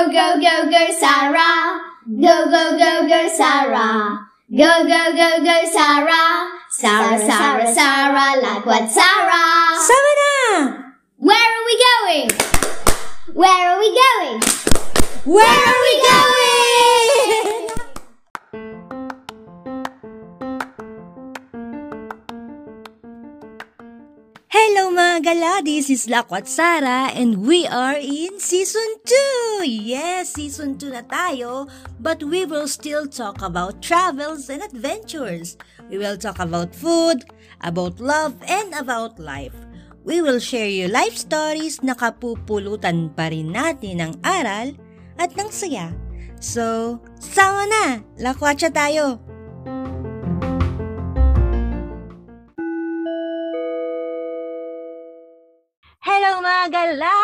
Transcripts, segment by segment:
Go, go, go, go, Sarah. Go, go, go, go, Sarah. Go, go, go, go, Sarah. Sarah, Sarah, Sarah, like what Sarah? Sama na! Where are we going? Where are we going? Where are we going? Mga gala, this is Lakwat Sara and we are in Season 2! Yes, Season 2 na tayo, but we will still talk about travels and adventures. We will talk about food, about love, and about life. We will share you life stories na kapupulutan pa rin natin ng aral at ng saya. So, sama na! Lakwatsa tayo! Gala!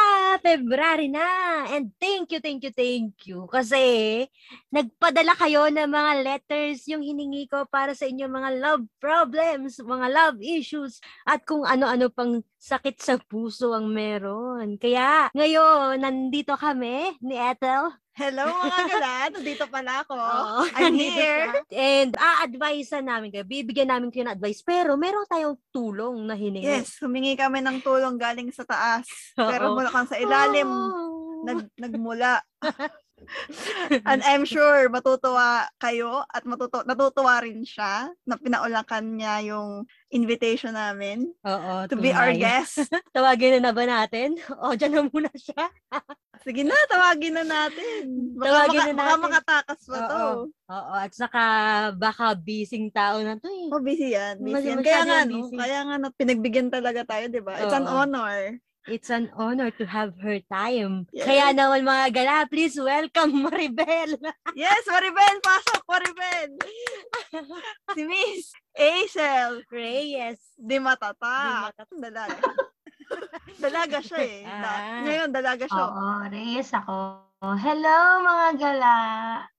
February na! And thank you, thank you, thank you. Kasi nagpadala kayo ng mga letters yung hiningi ko para sa inyo mga love problems, mga love issues, at kung ano-ano pang sakit sa puso ang meron. Kaya ngayon, nandito kami ni Ethel. Hello mga gala, nandito pala ako. Oo, I'm here. And a-advise namin kayo. Bibigyan namin kayo ng advice. Pero meron tayong tulong na hiningi. Yes, humingi kami ng tulong galing sa taas. Oo. Pero mula kang sa ilalim, Oh. nag, nagmula. And I'm sure matutuwa kayo at matutu natutuwa rin siya na pinaulakan niya yung invitation namin Oo, to be our tunay. guest. Tawagin na na ba natin? O, dyan na muna siya. Sige na, tawagin na natin. Baka, Tawagin maka, na baka natin. makatakas pa to. Oo. Oo, at saka baka busy tao na to eh. Oh, busy yan. Busy yan. masyado Kaya nga, yan no, busy. kaya nga no, pinagbigyan talaga tayo, di ba? It's an Oo. honor. It's an honor to have her time. Yes. Kaya naman mga gala, please welcome Maribel. Yes, Maribel! Pasok, Maribel! si Miss Hazel. Reyes. Di matata. Di matata. Dalaga. siya eh. Da- Ah. Ngayon, dalaga siya. Oo, Reyes ako. Hello mga gala.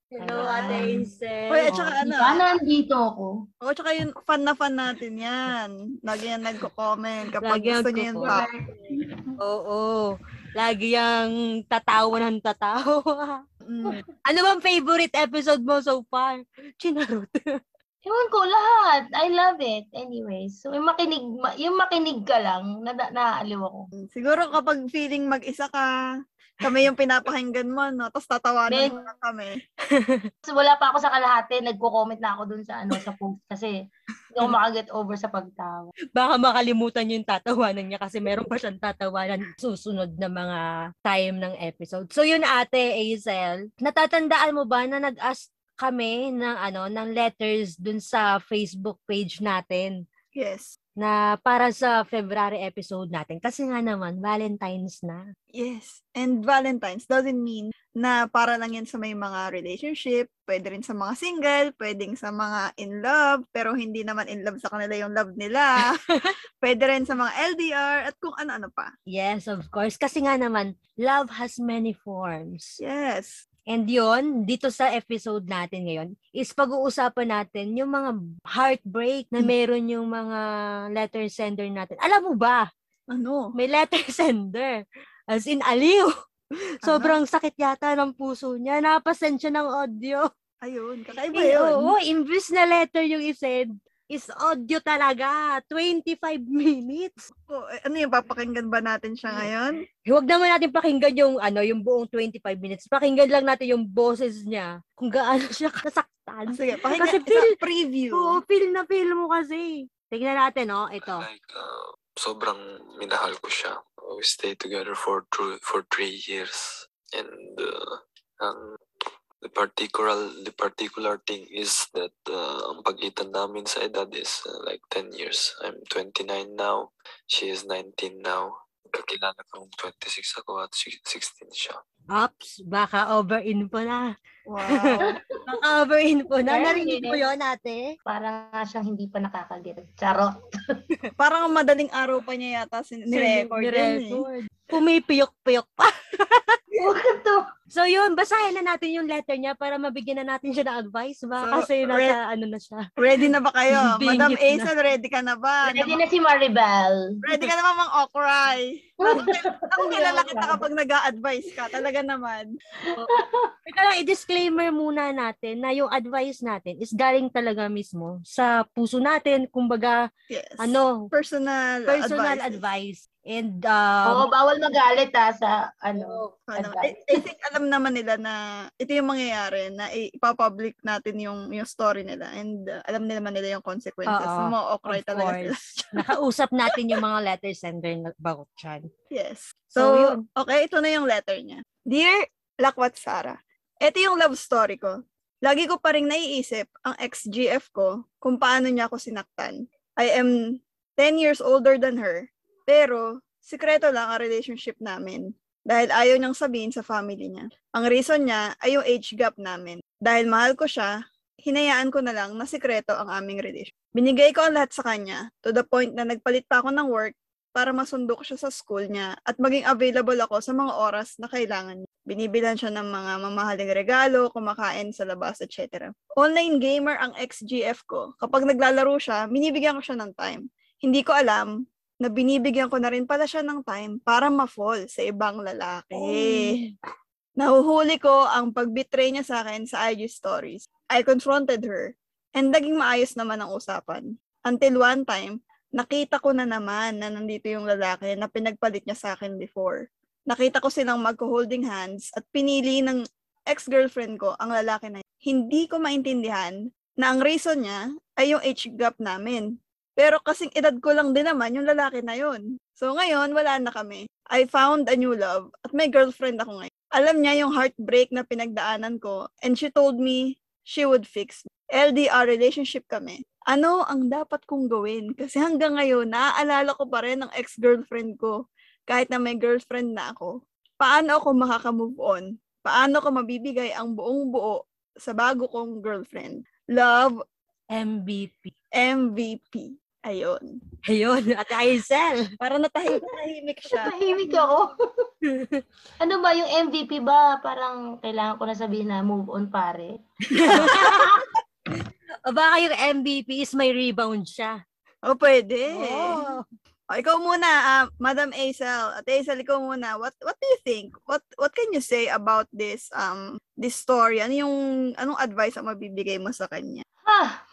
Hello. Ate Hazel. Uy, at saka ano, Paano nandito ako? O, tsaka yung fan na fan natin yan. Lagi yan nagko-comment kapag Lagi gusto niyo yung top. Oo. Lagi yung tatawa ng tatawa. Mm. Ano bang favorite episode mo so far? Chinarot. Ewan ko, lahat. I love it. Anyway, so yung makinig, ma- yung makinig ka lang, na, naaaliw ako. Siguro kapag feeling mag-isa ka, kami yung pinapakinggan mo, no? Tapos tatawanan mo lang kami. So wala pa ako sa kalahati, nagko-comment na ako dun sa ano sa post kasi hindi ako makaget over sa pagtawa. Baka makalimutan yung tatawanan niya kasi meron pa siyang tatawanan susunod na mga time ng episode. So yun ate Hazel, natatandaan mo ba na nag-ask kami ng ano ng letters dun sa Facebook page natin Yes. na para sa February episode natin kasi nga naman Valentine's na. Yes. And Valentine's doesn't mean na para lang yan sa may mga relationship, pwede rin sa mga single, pwedeng sa mga in love, pero hindi naman in love sa kanila yung love nila. pwede rin sa mga LDR at kung ano-ano pa. Yes, of course. Kasi nga naman, love has many forms. Yes. And yon dito sa episode natin ngayon, is pag-uusapan natin yung mga heartbreak na Hmm. meron yung mga letter sender natin. Alam mo ba, Ano? may letter sender. As in, aliw. Sobrang sakit yata ng puso niya. Napasend siya ng audio. Ayun, kakaiba Eh, yun. oo, imbis na letter yung isend, is audio talaga. 25 minutes. Oh, eh, ano yung papakinggan ba natin siya ngayon? Huwag naman natin pakinggan yung ano, yung buong 25 minutes. Pakinggan lang natin yung boses niya. Kung gaano siya kasaktan. Sige, pakinggan Kasi feel- preview. Oo, feel na feel mo kasi. Tingnan natin, oh. Ito. Like, uh, sobrang minahal ko siya. We stayed together for thr- for three years. And uh, ang the particular the particular thing is that uh, ang pagitan namin sa edad is uh, like 10 years. I'm 29 now. She is 19 now. Kakilala kong 26 ako at si- 16 siya. Ops, baka over-info na. Wow. Cover info na. Very Narinig nice. yun, ate? Parang nga siyang hindi pa nakakaget. Charot. Parang madaling araw pa niya yata sin- nirecord eh. Nirecord. Pumipiyok-piyok pa. Huwag ka to. So yun, basahin na natin yung letter niya para mabigyan na natin siya ng advice ba? So, Kasi nasa red- ano na siya. Ready na ba kayo? Madam na. Hazel, ready ka na ba? Ready na si Maribel. Ready ka na ba mang okray? Ako kilala kita kapag nag-a-advise ka. Talaga naman. Teka lang, i-disclaimer muna natin na yung advice natin is galing talaga mismo sa puso natin. Kumbaga, Yes. ano, Personal, personal advices. advice. And, um, Oo, bawal magalit ha sa ano. Ano. I, I think alam naman nila na ito yung mangyayari na ipapublic natin yung yung story nila and uh, alam nila naman nila yung consequences. Oo, ma-okray of talaga sila. nakausap natin yung mga letter sender na about dyan. Yes. So, So, yun. okay, ito na yung letter niya. Dear Lakwat Sara, ito yung love story ko. Lagi ko pa rin naiisip ang ex-GF ko kung paano niya ako sinaktan. I am 10 years older than her, pero sikreto lang ang relationship namin dahil ayaw niyang sabihin sa family niya. Ang reason niya ay yung age gap namin. Dahil mahal ko siya, hinayaan ko na lang na sikreto ang aming relationship. Binigay ko ang lahat sa kanya to the point na nagpalit pa ako ng work para masundo ko siya sa school niya at maging available ako sa mga oras na kailangan niya. Binibilan siya ng mga mamahaling regalo, kumakain sa labas, etc. Online gamer ang ex-GF ko. Kapag naglalaro siya, binibigyan ko siya ng time. Hindi ko alam na binibigyan ko na rin pala siya ng time para ma-fall sa ibang lalaki. Nahuhuli ko ang pag-betray niya sa akin sa IG stories. I confronted her and naging maayos naman ang usapan. Until one time, nakita ko na naman na nandito yung lalaki na pinagpalit niya sa akin before. Nakita ko silang magko-holding hands at pinili ng ex-girlfriend ko ang lalaki na yun. Hindi ko maintindihan na ang reason niya ay yung age gap namin. Pero kasing edad ko lang din naman yung lalaki na yun. So ngayon, wala na kami. I found a new love at may girlfriend ako ngayon. Alam niya yung heartbreak na pinagdaanan ko and she told me she would fix me. LDR relationship kami. Ano ang dapat kong gawin? Kasi hanggang ngayon, naaalala ko pa rin ang ex-girlfriend ko kahit na may girlfriend na ako. Paano ako makaka-move on? Paano ko mabibigay ang buong buo sa bago kong girlfriend? Love, MVP. MVP. Ayun. Ayun, Ate Hazel. Para natahimik, natahimik siya. Tahimik ako. ano ba yung MVP ba? Parang kailangan ko na sabihin na move on pare. O baka yung MVP is may rebound siya. O, pwede. Oh. O, ikaw muna, ah, Madam Aisel. At Aisel, ikaw muna. What what do you think? What what can you say about this um this story? Ano yung anong advice ang mabibigay mo sa kanya? Ha!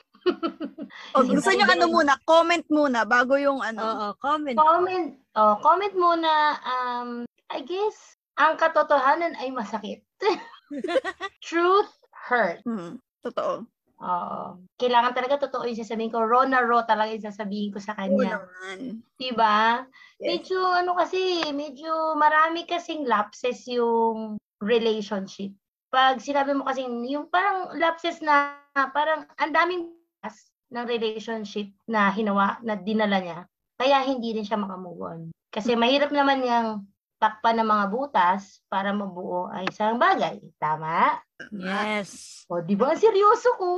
O, gusto niyo ano muna, comment muna bago yung ano. Oo, comment. Comment, oh, comment muna, um, I guess, ang katotohanan ay masakit. Truth hurt. Hmm, totoo. Oo. Kailangan talaga totoo yung sasabihin ko. Raw na raw talaga yung sasabihin ko sa Oo kanya. naman. Diba? Yes. Medyo, ano kasi, medyo marami kasing lapses yung relationship. Pag sinabi mo kasing, yung parang lapses na, parang ang daming pas ng relationship na hinawa, na dinala niya. Kaya hindi rin siya makamove on. Kasi mahirap naman yung takpan ng mga butas para mabuo ay isang bagay. Tama? Yes. O, di ba? Seryoso ko.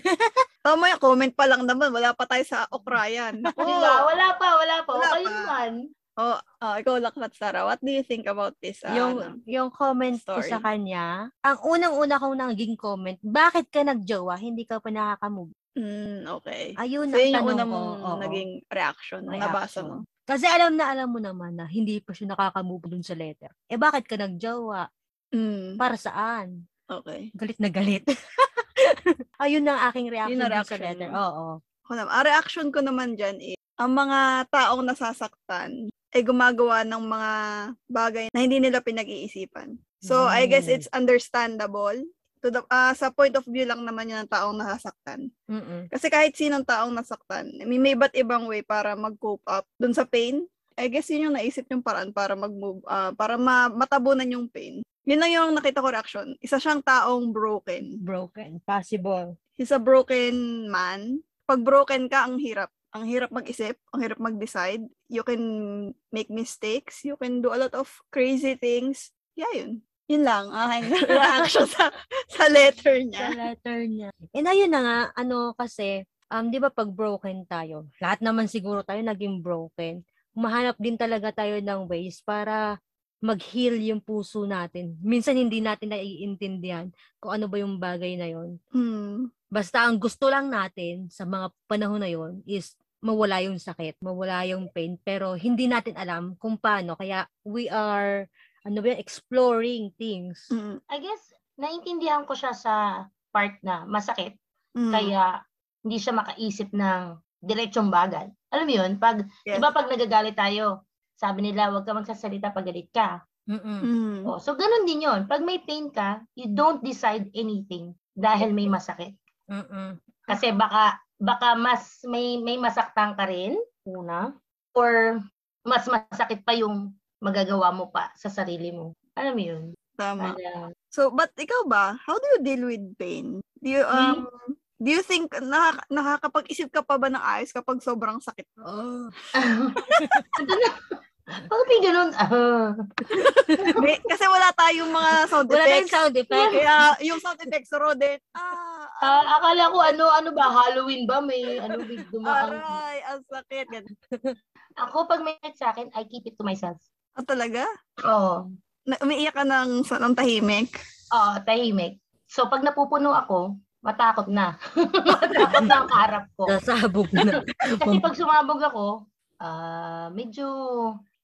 Tama yung comment pa lang naman. Wala pa tayo sa okrayan. Di ba? Wala pa, wala pa. Wala Okay pa. naman. Oh, ah, ikaw Lakmat Sara, what do you think about this? ah, yung ano? yung comment ko story. sa kanya, ang unang-una kong naging comment, bakit ka nagjowa, hindi ka pa nakaka-move? Mm, okay. Ayun So, ang yun yung tanong una ko. mong oo. naging reaction, nung nabasa Reaction. mo. Kasi alam na alam mo naman na hindi pa siya nakaka-move dun sa letter. Eh bakit ka nagjowa? Mm, Para saan? okay. Galit na galit. Ayun ang aking reaction, ang dun sa reaction letter. mo. Oo. Ako naman, ang reaction ko naman dyan is, ang mga taong nasasaktan ay gumagawa ng mga bagay na hindi nila pinag-iisipan. So, I guess it's understandable. To the, ah, sa point of view lang naman yun ng taong nasasaktan. Mm-mm. Kasi kahit sinong taong nasaktan, may, may iba't ibang way para mag-cope up dun sa pain. I guess yun yung naisip yung paraan para mag-move, ah, para ma- matabunan yung pain. Yun lang yung nakita ko reaction. Isa siyang taong broken. Broken. Possible. He's a broken man. Pag broken ka, ang hirap. Ang hirap mag-isip, ang hirap mag-decide. You can make mistakes, you can do a lot of crazy things. Yeah, yun. Yun lang, aking reaction sa, sa letter sa niya. letter niya. And ayun na nga, ano kasi, um, di ba pag broken tayo, lahat naman siguro tayo naging broken. Mahanap din talaga tayo ng ways para mag-heal yung puso natin. Minsan hindi natin naiintindihan kung ano ba yung bagay na yon. Hmm. Basta ang gusto lang natin sa mga panahon na yon is mawala yung sakit, mawala yung pain, pero hindi natin alam kung paano. Kaya we are, ano ba, exploring things. Mm. I guess, naiintindihan ko siya sa part na masakit. Mm. Kaya, hindi siya makaisip ng diretsong bagay. Alam mo yun? Pag, Yes. Diba pag nagagalit tayo, sabi nila, huwag ka magsasalita pag galit ka. Mm-mm. Mm. Oh, so, ganun din yun. Pag may pain ka, you don't decide anything dahil may masakit. Mm-mm. Kasi baka baka mas may may masaktan ka rin una or mas masakit pa yung magagawa mo pa sa sarili mo. Alam mo yun? Tama. Parang, So, but ikaw ba, how do you deal with pain? Do you, um, do you think, nakaka- nakakapag-isip ka pa ba ng ayos kapag sobrang sakit? Oh. ano na? Bakit may ganun? May- Kasi wala tayong mga sound Wala tayong effects. sound effect. Kaya yung sound effects sa Rodet, ah, Ah, akala ko ano ano ba Halloween ba may ano big dumaan. aray, ang sakit. Ako pag may sakit sa akin, I keep it to myself. Ah, talaga? Oo. Na, umiiyak ka ng, sa- ng tahimik? Oo, tahimik. So pag napupuno ako, matakot na. matakot na ang kaharap ko. Nasabog na. Kasi pag sumabog ako, ah medyo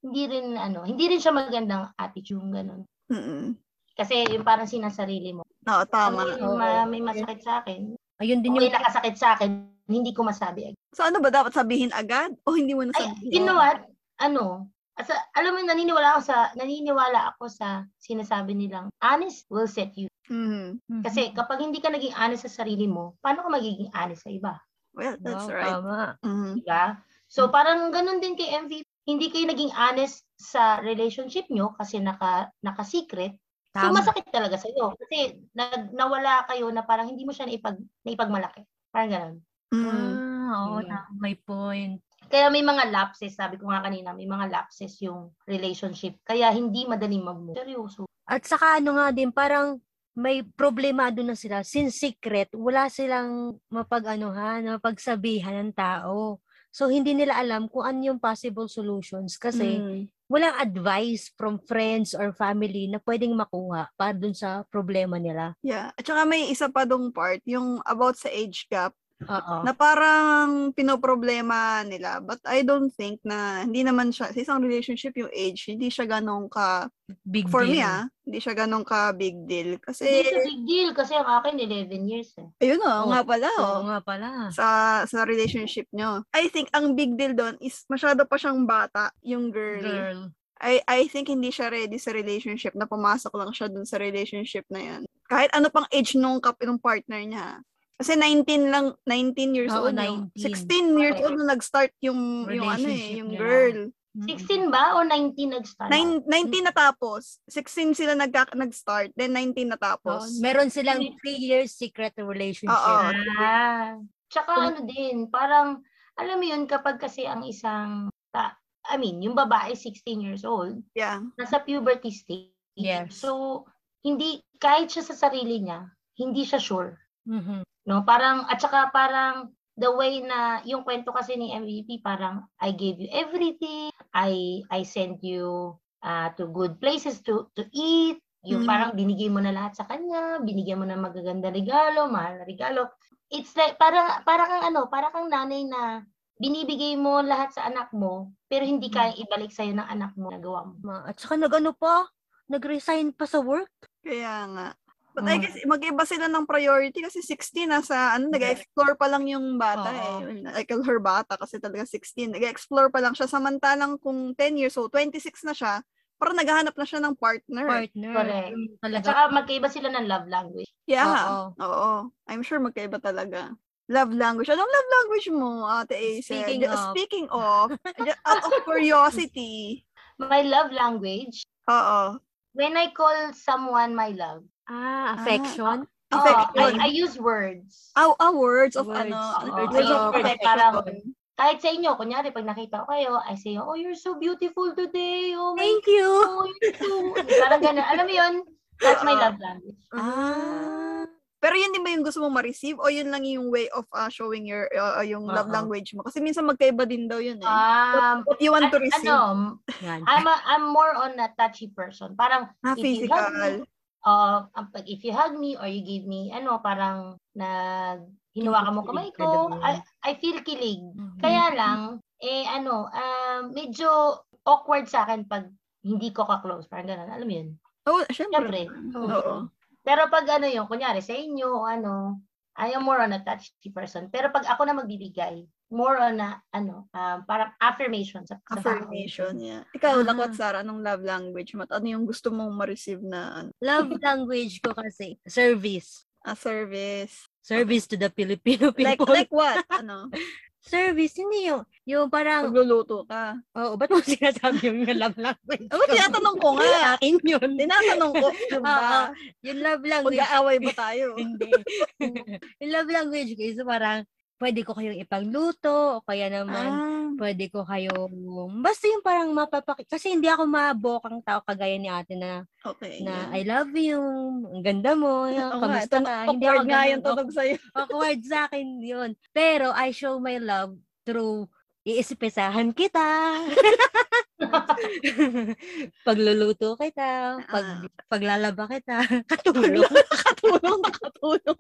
hindi rin ano, hindi rin siya magandang attitude yung ganun. Mm-mm. Kasi yung parang sinasarili mo. Oo, tama. May, ma- may masakit sa akin, Ayun din o may yung nakasakit sa akin, hindi ko masabi. So ano ba dapat sabihin agad? O hindi mo na Ay, sabihin? you know what? Ano? Asa, alam mo, naniniwala ako sa, naniniwala ako sa sinasabi nilang, honest will set you. Mhm. Kasi kapag hindi ka naging honest sa sarili mo, paano ka magiging honest sa iba? Well, that's Wow, right. Tama. Mhm. Diba? So, parang ganun din kay MVP. Hindi kayo naging honest sa relationship nyo kasi naka, naka-secret. So, Tama. masakit talaga sa iyo Kasi nag, nawala kayo na parang hindi mo siya naipag, naipagmalaki. Parang ganun. Mhm. Ah, oo, tama. May point. Kaya may mga lapses, sabi ko nga kanina, may mga lapses yung relationship. Kaya hindi madaling mag-move. Seryoso. At saka ano nga din, parang may problemado na sila. Since secret, wala silang mapag-anuhan, mapagsabihan ng tao. So, hindi nila alam kung ano yung possible solutions kasi Mhm. walang advice from friends or family na pwedeng makuha para dun sa problema nila. Yeah. At saka may isa pa dong part, yung about sa age gap, Oo. na parang pinoproblema nila. But I don't think na, hindi naman siya, sa isang relationship yung age, hindi siya ganong ka, Big for me deal. ah, hindi siya ganong ka big deal. Hindi Kasi, siya big deal kasi ang akin 11 years eh. ayun o, Oo. nga pala Oo oh. nga pala. sa sa relationship nyo. I think ang big deal doon is masyado pa siyang bata, yung girl. Girl. I I think hindi siya ready sa relationship na pumasok lang siya dun sa relationship na yan. Kahit ano pang age nung kap nung partner niya. Kasi 19 lang 19 years Oo, old. Yung, 19. 16 years old nung nag-start yung yung ano eh, Relationship yung nila. girl. Mm. 16 ba o 19 nag-start? Nine, 19 natapos. 16 sila nag nag-start, then 19 Oo, natapos. meron silang 3 years secret relationship. Oo. Ah. Tsaka ano din, parang, alam mo yun, kapag kasi ang isang, ta- I mean, yung babae 16 years old, yeah. nasa puberty stage. Yes. So, hindi, kahit siya sa sarili niya, hindi siya sure. Mhm. No, parang, at saka parang, the way na, yung kwento kasi ni MVP, parang, I gave you everything, I, I sent you uh, to good places to, to eat, yung Mhm. parang binigay mo na lahat sa kanya, binigyan mo ng magaganda regalo, mahal na regalo. It's like, parang, parang kang ano, parang kang nanay na, binibigay mo lahat sa anak mo, pero hindi kaya ibalik sa'yo ng anak mo nagawa mo. At saka nag-ano pa, nag-resign pa sa work. Kaya nga. But I Mm. guess mag-iba sila ng priority kasi 16 nasa ano nag-explore pa lang yung bata Oo. eh. Like her bata kasi talaga 16. Nag-explore pa lang siya samantalang kung 10 years old, 26 na siya, parang naghahanap na siya ng partner. Partner. Correct. Mm, At Talaga. saka magkaiba sila ng love language. Yeah. Oo. Oo. I'm sure magkaiba talaga. Love language. Anong love language mo, Ate Ace? Speaking of. Speaking of, out of curiosity. My love language, Oo. when I call someone my love, Ah, affection. oh, Affection. I, I use words. Ah, ah, words of Words. ano. Oo, words of affection. parang, kahit sa inyo, kunyari, pag nakita ko kayo, I say, oh, you're so beautiful today. Oh my Thank you. Oh, you're so... Parang gano'n. Alam mo yun, That's my love language. Ah. Pero yun din ba yung gusto mong ma-receive o yun lang yung way of uh, showing your uh, yung love Oo. language mo? Kasi minsan magkaiba din daw yun eh. Um, What you want to an- receive? ano. I'm, a, I'm more on a touchy person. Parang, ah, if you physical. me, uh, pag if you hug me or you give me, ano, parang nag, hinawakan mo kamay ko, I, I feel kilig. Mhm. Kaya lang, eh ano, um, medyo awkward sa akin pag hindi ko ka-close. Parang gano'n. Alam mo yun? Oh, syempre. Siyempre. Oo. Pero pag ano yung, kunyari sa inyo, ano, I am more on a touchy person. Pero pag ako na magbibigay, more on a, ano, um, parang affirmation sa, sa. Affirmation, yeah. Ikaw, Ah. Lakwat Sara, anong love language mo? Ano yung gusto mong ma-receive na ano, Love language ko kasi, service. a service? Service to the Filipino Like, people. like what? Ano? Service, hindi yung, yung parang, Magluluto ka. oo, ba't mo sinasabi yung love language? Ano, tinatanong ko nga. Akin yun. Tinatanong ko, yung Oo, ba? yung love language. Mag-aaway ba tayo? Hindi. yung love language is parang, pwede ko kayong ipagluto, o kaya naman, Ah, pwede ko kayong, basta yung parang mapapaki, kasi hindi ako mabokang tao kagaya ni ate na, okay. na yeah. I love you, ang ganda mo, Oo nga, kamusta ka, hindi ako nga yung tunog sa'yo. awkward sa akin yun. Pero I show my love through iisipisahan kita. Pagluluto kita, pag Ah. paglalaba kita, katulong. Nakatulong, nakatulong.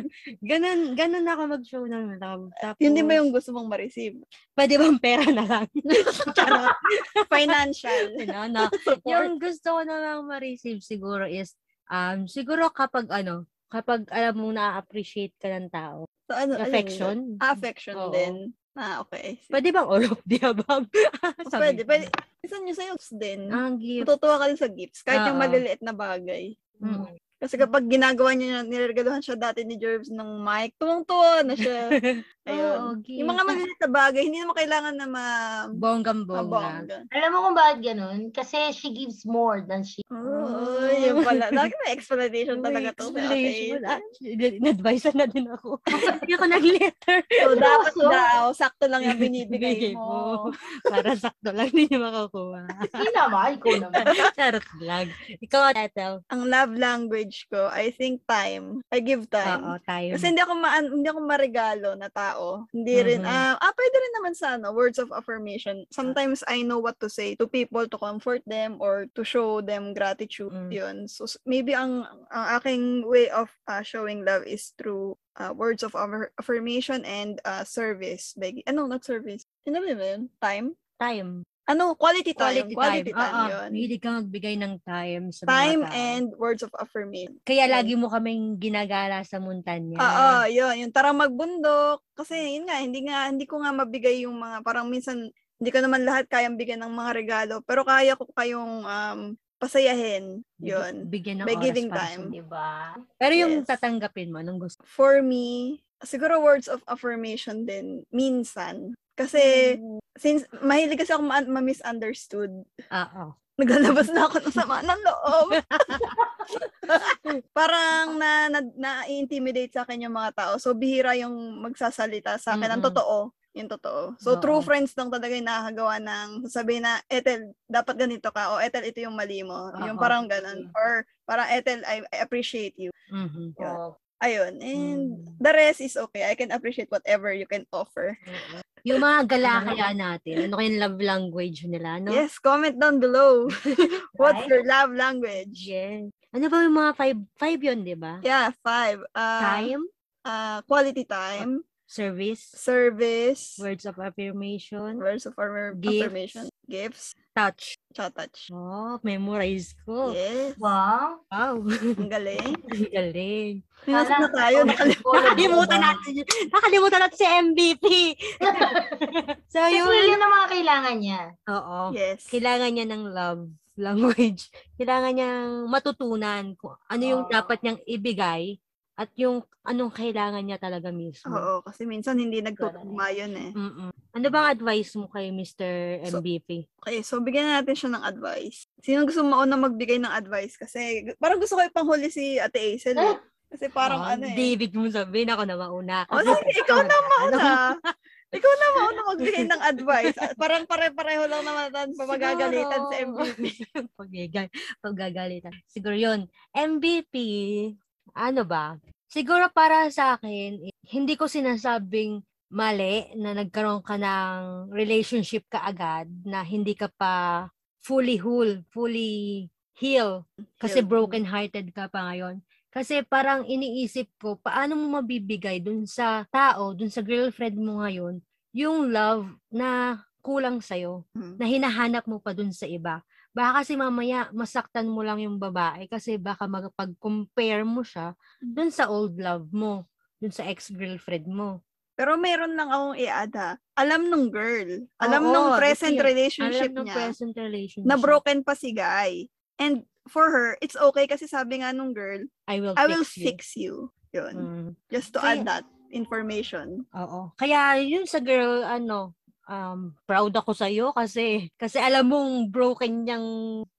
ganun, ganun ako mag-show ng love. Tapos, Yun din ba yung gusto mong ma-receive? pwede bang pera na lang? Charot. Financial. no, no. Yung gusto ko namang ma-receive siguro is, um, siguro kapag ano, kapag alam mo na-appreciate ka ng tao. So, ano, alin Affection. Ah, affection Oo. din. Ah, okay. Pwede bang all of the above? Sabi pwede, ko. pwede. Minsan yung sa'yo din. Ang gift. Matutuwa ka din sa gifts. Kahit yung Oo. maliliit na bagay. Mm. Kasi kapag ginagawa niya, niregaluhan siya dati ni Jervs ng mic, tuwang-tuwa na siya. Ayun. Oo, yung mga gift. maliliit na bagay, hindi naman kailangan na ma... Bonggang-bongga. mabongga. Alam mo kung bakit ganun? Kasi she gives more than she Oh, yun pala. Lagi may explanation talaga to. Explanation. in-advise na din ako. Hindi ako nag-letter. So, dapat Seryoso? daw, sakto lang yung binibigay mo. Para sakto lang din yung makakuha. Hindi naman, ikaw naman. Charot vlog. Ikaw, Tatel. Ang love language ko, I think time. I give Oo, time. Kasi hindi ako ma hindi ako maregalo na tao. Hindi rin Mhm. ah pwede rin naman sa ano, words of affirmation. Sometimes I know what to say to people to comfort them or to show them gratitude. Mm. Yun. So maybe ang ang aking way of ah, showing love is through ah, words of affir- affirmation and ah, service. Like, ano, not service. Ano ba yun? Time? time. Ano, quality time. Quality, Quality time. time, Oo, yun. Mahilig ka magbigay ng time sa Time mga tao. and words of affirmation. Kaya lagi mo kaming ginagala sa muntanya. Oo, yun. Yung tara magbundok. Kasi yun nga, hindi nga, hindi ko nga mabigay yung mga, parang minsan, hindi ko naman lahat kayang bigyan ng mga regalo. Pero kaya ko kayong um, pasayahin. Yun. Bigyan ng By oras giving time. sa'yo. Diba? Pero yung Yes. tatanggapin mo, anong gusto? For me, siguro words of affirmation din, minsan. Kasi, since mahilig kasi ako ma- ma-misunderstood, Oo. naglalabas na ako ng sama ng loob. Parang na, na, na-intimidate sa akin yung mga tao. So, bihira yung magsasalita sa akin. Ang Mm-mm. totoo. Yung totoo. So, Oo. true friends lang talaga yung nakakagawa ng sasabihin na, Ethel, dapat ganito ka. O, Ethel, ito yung mali mo. Yung Oo. parang ganun. Or, parang, Ethel, I, I appreciate you. Mhm. Yun. Ayun. And Mm. the rest is okay. I can appreciate whatever you can offer. Yung mga gala kaya natin, ano kayong love language nila, no? Yes, comment down below. What's Right? your love language? Yes. Ano ba yung mga five, five yun, di ba? Yeah, five. Uh, Time, uh, quality time, service, service, words of affirmation, words of affirm- Gifts. affirmation, gifts, touch. chat touch. Oh, memorize ko. Yes, wow. Wow. ang galing. Ang Galing. Pinasok na tayo. Nakalimutan natin yun. Nakalimutan natin si MVP. so, Kasi yun. yun ang mga kailangan niya. Oo. Yes. Kailangan niya ng love language. Kailangan niyang matutunan kung ano yung Oo. dapat niyang ibigay at yung anong kailangan niya talaga mismo. Oo, kasi minsan hindi nagtutugma yun eh. Mm-mm. Ano bang advice mo kay Mr. So- MVP? Okay, so bigyan na natin siya ng advice. Sino gusto mauna magbigay ng advice? Kasi parang gusto ko ipanghuli si Ate Hazel eh. Kasi parang Oh, ano eh. David mo sabihin ako na mauna. Oh, sige, ikaw na mauna. Ikaw na mauna magbigay ng advice. Ah, Parang pare-pareho lang naman natin pa magagalitan sa MVP. Pagagal, pagagalitan. Siguro yun. MVP, ano ba? Siguro para sa akin, hindi ko sinasabing mali na nagkaroon ka ng relationship ka agad na hindi ka pa fully whole, fully heal kasi Healed. broken-hearted ka pa ngayon. Kasi parang iniisip ko, paano mo mabibigay dun sa tao, dun sa girlfriend mo ngayon, yung love na kulang sa'yo, Mhm. na hinahanap mo pa dun sa iba. Baka kasi mamaya masaktan mo lang yung babae kasi baka magpag-compare mo siya dun sa old love mo, dun sa ex-girlfriend mo. Pero meron lang akong i-add ha. Alam nung girl. Alam Oo, nung kasi present yun. relationship Alam niya. present relationship. na broken pa si guy. And for her, it's okay kasi sabi nga nung girl, I will I will fix you. fix you. Yun. Mm. Just to Kaya- add that information. Oo. Kaya yun sa girl, ano, um, proud ako sa iyo kasi kasi alam mong broken yung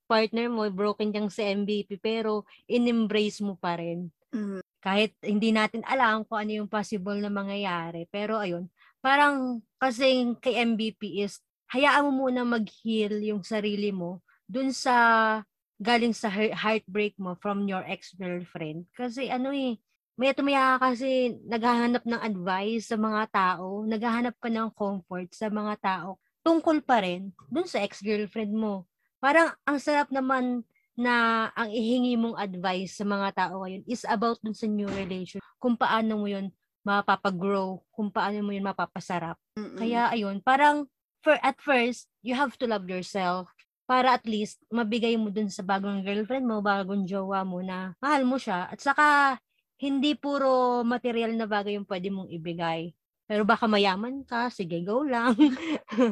partner mo, broken yung si MVP pero in-embrace mo pa rin. Mhm. Kahit hindi natin alam kung ano yung possible na mangyayari. Pero ayun, parang kasi kay MVP is hayaan mo muna mag-heal yung sarili mo dun sa galing sa heart- heartbreak mo from your ex-girlfriend. Kasi ano eh, maya tumaya ka kasi naghahanap ng advice sa mga tao, naghahanap ka ng comfort sa mga tao tungkol pa rin dun sa ex-girlfriend mo. Parang ang sarap naman na ang ihingi mong advice sa mga tao ngayon is about dun sa new relation, kung paano mo yun mapapagrow, kung paano mo yun mapapasarap. Mm-mm. Kaya ayun, parang for at first, you have to love yourself para at least mabigay mo dun sa bagong girlfriend mo, bagong jowa mo na mahal mo siya. At saka, hindi puro material na bagay yung pwede mong ibigay. Pero baka mayaman ka, sige, go lang.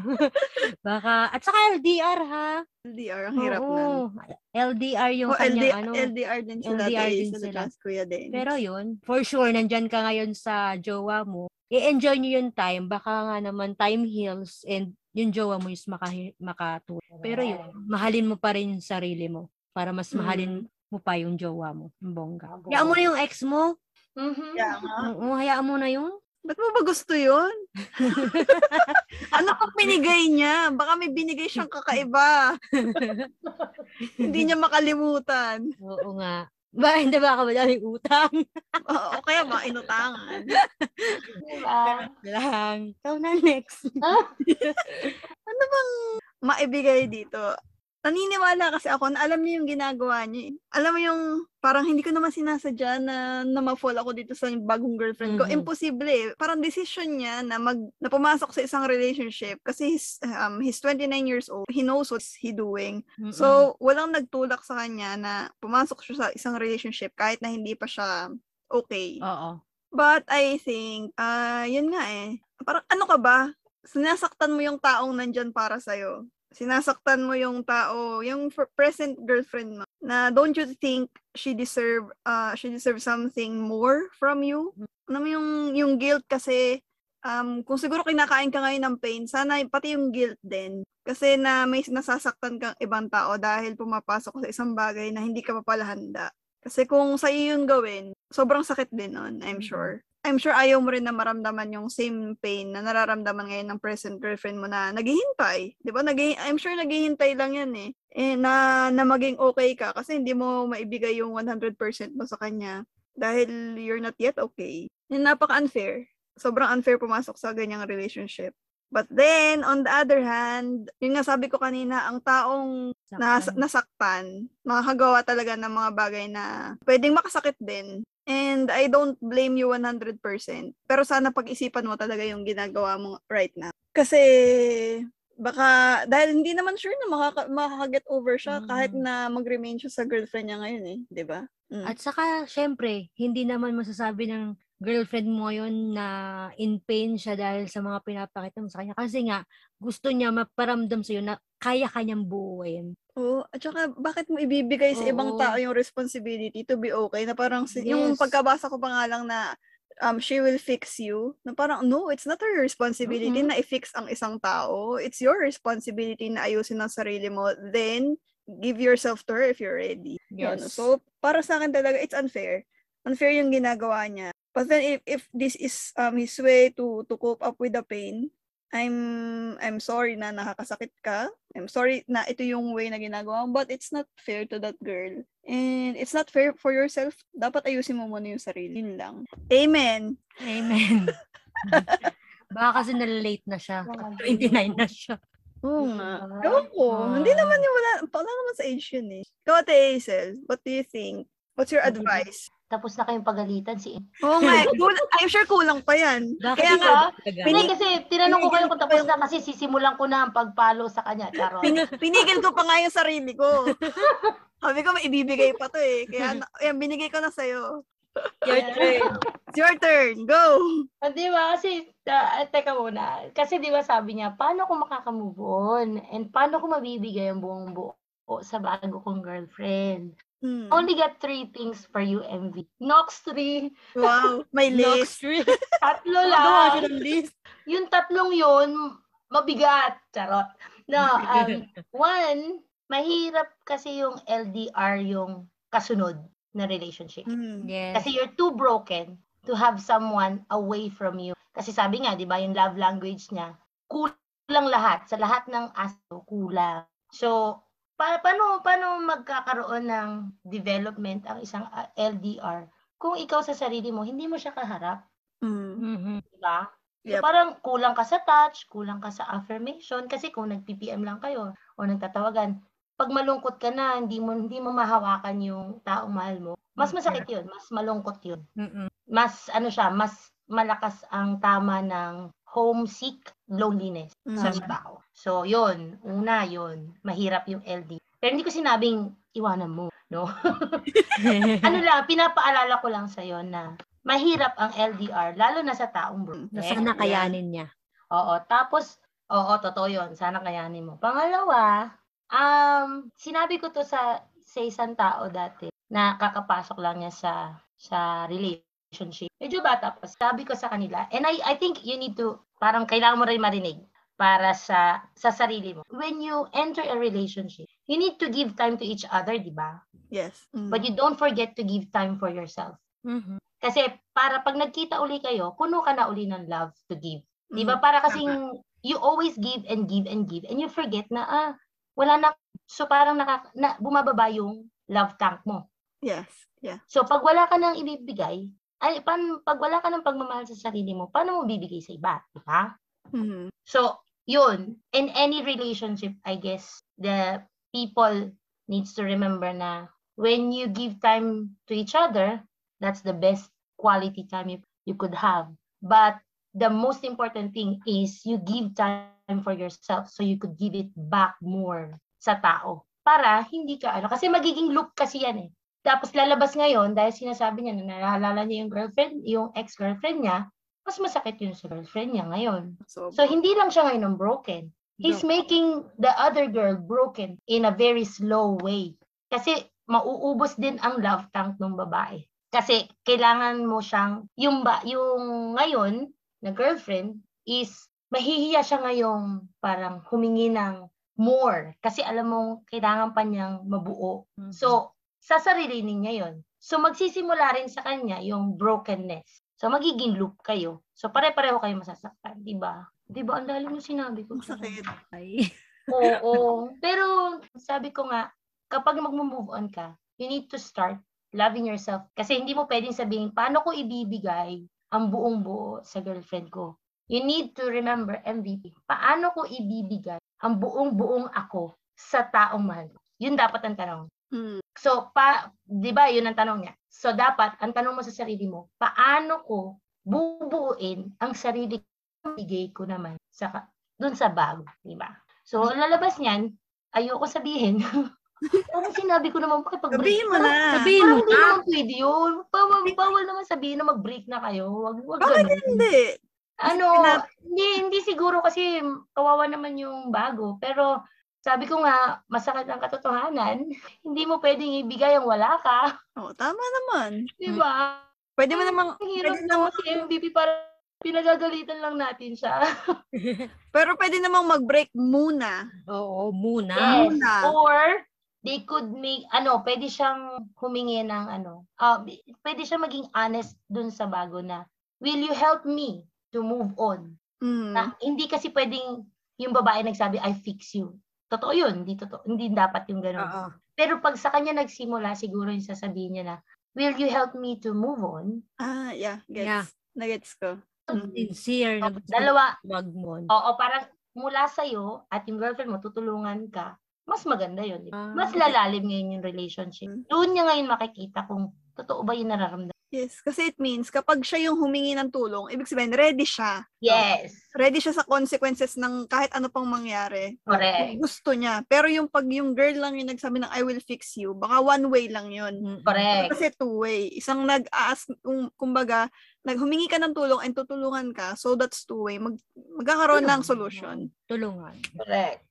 baka, at saka LDR ha. LDR, ang hirap na. Oo, LDR yung O, kanyang LD, ano. LDR din sila. LDR LDR din sila. Kuya din. Pero yun, for sure, nandyan ka ngayon sa jowa mo. I-enjoy nyo yung time. Baka nga naman time heals and yung jowa mo is maka, makatulong. Pero yun, mahalin mo pa rin yung sarili mo para mas mahalin mo pa yung jowa mo. Yung bongga. Hayaan mo na yung ex mo. Mhm. Kaya nga. Oo, hayaan mo na yun. Ba't mo ba gusto yun? ano pang binigay niya? Baka may binigay siyang kakaiba. Hindi niya makalimutan. Oo nga. Ba, hindi ba ka madaming utang? Oo, o kaya mga inutangan. Diba? Lang. Ikaw na next. Ano bang maibigay dito? Naniniwala kasi ako na alam niya yung ginagawa niya. eh. Alam mo yung parang hindi ko naman sinasadya na, na ma-fall ako dito sa bagong girlfriend ko. Mhm. Imposible eh. Parang decision niya na mag na pumasok sa isang relationship kasi he's, um, he's 29 years old. He knows what he doing. Mm-mm. So, walang nagtulak sa kanya na pumasok siya sa isang relationship kahit na hindi pa siya okay. Oo. But I think, ah, yun nga eh. Parang ano ka ba? Sinasaktan mo yung taong nandyan para sa'yo. Sinasaktan mo yung tao, yung present girlfriend mo. Na don't you think she deserve, uh, she deserve something more from you? Ano mo yung, yung guilt kasi, um, kung siguro kinakain ka ngayon ng pain, sana pati yung guilt din. Kasi na may nasasaktan kang ibang tao dahil pumapasok sa isang bagay na hindi ka pa pala handa. Kasi kung sa iyo yun gawin, sobrang sakit din nun, I'm Mhm. sure. I'm sure ayaw mo rin na maramdaman yung same pain na nararamdaman ngayon ng present girlfriend mo na naghihintay. Di ba? Naghi- I'm sure naghihintay lang yan eh. eh na, na maging okay ka kasi hindi mo maibigay yung 100% mo sa kanya dahil you're not yet okay. Yung napaka-unfair. Sobrang unfair pumasok sa ganyang relationship. But then, on the other hand, yun nga sabi ko kanina, ang taong nas- Saktan. nasaktan, makakagawa talaga ng mga bagay na pwedeng makasakit din. And I don't blame you 100%. Pero sana pag-isipan mo talaga yung ginagawa mo right now. Kasi baka, dahil hindi naman sure na makaka, makaka-get over siya Mm. kahit na mag-remain siya sa girlfriend niya ngayon eh. 'di ba? Mm. At saka, syempre, hindi naman masasabi ng girlfriend mo yun na in pain siya dahil sa mga pinapakita mo sa kanya. Kasi nga, gusto niya maparamdam sa'yo na kaya kanyang buuin. Oo, at saka bakit mo ibibigay sa ibang Oo. tao yung responsibility to be okay na parang si- yung Yes. pagkabasa ko pa nga lang na um, she will fix you, na parang no, it's not her responsibility Mhm. na i-fix ang isang tao. It's your responsibility na ayusin ang sarili mo. Then, give yourself to her if you're ready. Yun. Yes. So, para sa akin talaga, it's unfair. Unfair yung ginagawa niya. But then if if this is um his way to to cope up with the pain, I'm I'm sorry na nakakasakit ka. I'm sorry na ito yung way na ginagawa mo, but it's not fair to that girl. And it's not fair for yourself. Dapat ayusin mo muna yung sarili. Yun lang. Amen. Amen. Baka kasi nalilate na siya. 29 na siya. Oo nga. Ewan ko. Hindi naman yung wala, wala naman sa age yun eh. Ikaw, Ate Hazel, what do you think? What's your advice? Tapos na kayong pagalitan si nga, eh, kulang- I'm sure kulang pa yan. Bakit Kaya nga? Tagal. Hindi kasi tinanong ko kayo kung Pinigil tapos na kasi sisimulan ko na ang pag-follow sa kanya. Charot. pin- pinigil ko pa nga yung sarili ko. Sabi ko, may ibibigay pa to eh. Kaya, ayan, binigay ko na sa'yo. Your turn. It's your turn. Go! Ah, di ba? Kasi, ah, teka muna. Kasi di ba sabi niya, paano ko makaka-move on? And paano ko mabibigay ang buong buo sa bago kong girlfriend? Hmm. Only got three things for you, MV. Nox 3, Wow, may list. tatlo Gawa siya lang. ng list. Yung tatlong yun, mabigat. Charot. No, um, one, mahirap kasi yung LDR yung kasunod na relationship. Hmm. Yes. Kasi you're too broken to have someone away from you. Kasi sabi nga, di ba, yung love language niya, kulang lahat. Sa lahat ng aso, kulang. So, pa paano, paano magkakaroon ng development ang isang ah, LDR kung ikaw sa sarili mo, hindi mo siya kaharap, Hmm. Mhm. di ba? So, Yep. parang kulang ka sa touch, kulang ka sa affirmation, kasi kung nag-PPM lang kayo o nagtatawagan, pag malungkot ka na, hindi mo hindi mo mahawakan yung taong mahal mo, mas masakit yun, mas malungkot yun Mhm. mas ano siya, mas malakas ang tama ng homesick loneliness sa Mm. tao. So, yun. Una, yun. Mahirap yung LD. Pero hindi ko sinabing iwanan mo, no? ano lang, pinapaalala ko lang sa'yo na mahirap ang LDR, lalo na sa taong broken. Na sana kayanin niya. Oo. Tapos, oo, totoo yun. Sana kayanin mo. Pangalawa, um, sinabi ko to sa, sa isang tao dati na kakapasok lang niya sa sa relationship. Medyo bata pa. Sabi ko sa kanila, and I, I think you need to, parang kailangan mo rin marinig para sa sa sarili mo. When you enter a relationship, you need to give time to each other, di ba? Yes. Hmm. But you don't forget to give time for yourself. Mhm. Kasi para pag nagkita uli kayo, puno ka na uli ng love to give. Di ba? Mm. Para kasing you always give and give and give and you forget na ah, wala na so parang naka, na, bumababa yung love tank mo. Yes. Yeah. So pag wala ka nang ibibigay, ay pan, pag wala ka ng pagmamahal sa sarili mo, paano mo bibigay sa iba, di ba? Mhm. So, yun, in any relationship, I guess, the people needs to remember na when you give time to each other, that's the best quality time you, you could have. But the most important thing is you give time for yourself so you could give it back more sa tao. Para hindi ka ano, kasi magiging loop kasi yan eh. Tapos lalabas ngayon dahil sinasabi niya na naalala niya yung girlfriend, yung ex-girlfriend niya, mas masakit yun sa girlfriend niya ngayon. So, So, hindi lang siya ngayon broken. He's making the other girl broken in a very slow way. Kasi mauubos din ang love tank ng babae. Kasi kailangan mo siyang, yung, ba, yung ngayon na girlfriend is mahihiya siya ngayong parang humingi ng more. Kasi alam mo, kailangan pa niyang mabuo. Mhm. So, sasarilinin niya yon. So, magsisimula rin sa kanya yung brokenness. So, magiging loop kayo. So, pare-pareho kayo masasaktan, di ba? Di ba? Ang lalim yung sinabi ko. masakit. Ay. Oo. Pero, sabi ko nga, kapag mag-move on ka, you need to start loving yourself. Kasi hindi mo pwedeng sabihin, paano ko ibibigay ang buong buo sa girlfriend ko? You need to remember, MVP, paano ko ibibigay ang buong buong ako sa taong mahal? Yun dapat ang tanong. Hmm. So, pa, di ba, yun ang tanong niya. So, dapat, ang tanong mo sa sarili mo, paano ko bubuuin ang sarili ko, bigay ko naman sa, ka- dun sa bago, di ba? So, ang lalabas niyan, ayoko sabihin. Parang sinabi ko naman, pakipag-break. Sabihin mo na. Sabihin Parang mo na. naman pwede yun. Bawal, bawal naman sabihin na mag-break na kayo. Wag, wag Bakit ganun. hindi? Ano, hindi, hindi siguro kasi kawawa naman yung bago. Pero sabi ko nga, masakit ang katotohanan. Hindi mo pwedeng ibigay ang wala ka. Oh, tama naman. Di ba? Pwede mo namang, Ang hirap pwede na namang, si MVP para pinagagalitan lang natin siya. pero pwede namang mag-break muna. Oo, muna. Yes. Muna. Or, they could make, ano, pwede siyang humingi ng ano, uh, pwede siya maging honest dun sa bago na, will you help me to move on? Mm. Na, hindi kasi pwedeng yung babae nagsabi, I fix you. Totoo yun, hindi, totoo, hindi dapat yung gano'n. Oo. Pero pag sa kanya nagsimula, siguro yung sasabihin niya na, will you help me to move on? Ah, yeah. Gets. Yeah. Nagets ko. Mm. Sincere. na gusto Dalawa, Wag mo. oo, parang mula sa'yo at yung girlfriend mo, tutulungan ka, mas maganda yun. di ba? Ah, Mas lalalim ngayon yung relationship. Mm. Doon niya ngayon makikita kung totoo ba yung nararamdaman. Yes, kasi it means kapag siya yung humingi ng tulong, ibig sabihin ready siya. Yes, Ready siya sa consequences ng kahit ano pang mangyari. correct. Gusto niya. Pero yung pag yung girl lang yung nagsabi ng I will fix you, baka one way lang yun. Correct. Kasi two way. Isang nag-ask, kung, kumbaga, nag humingi ka ng tulong and tutulungan ka, so that's two way. Mag, magkakaroon ng solution. Tulungan. Correct.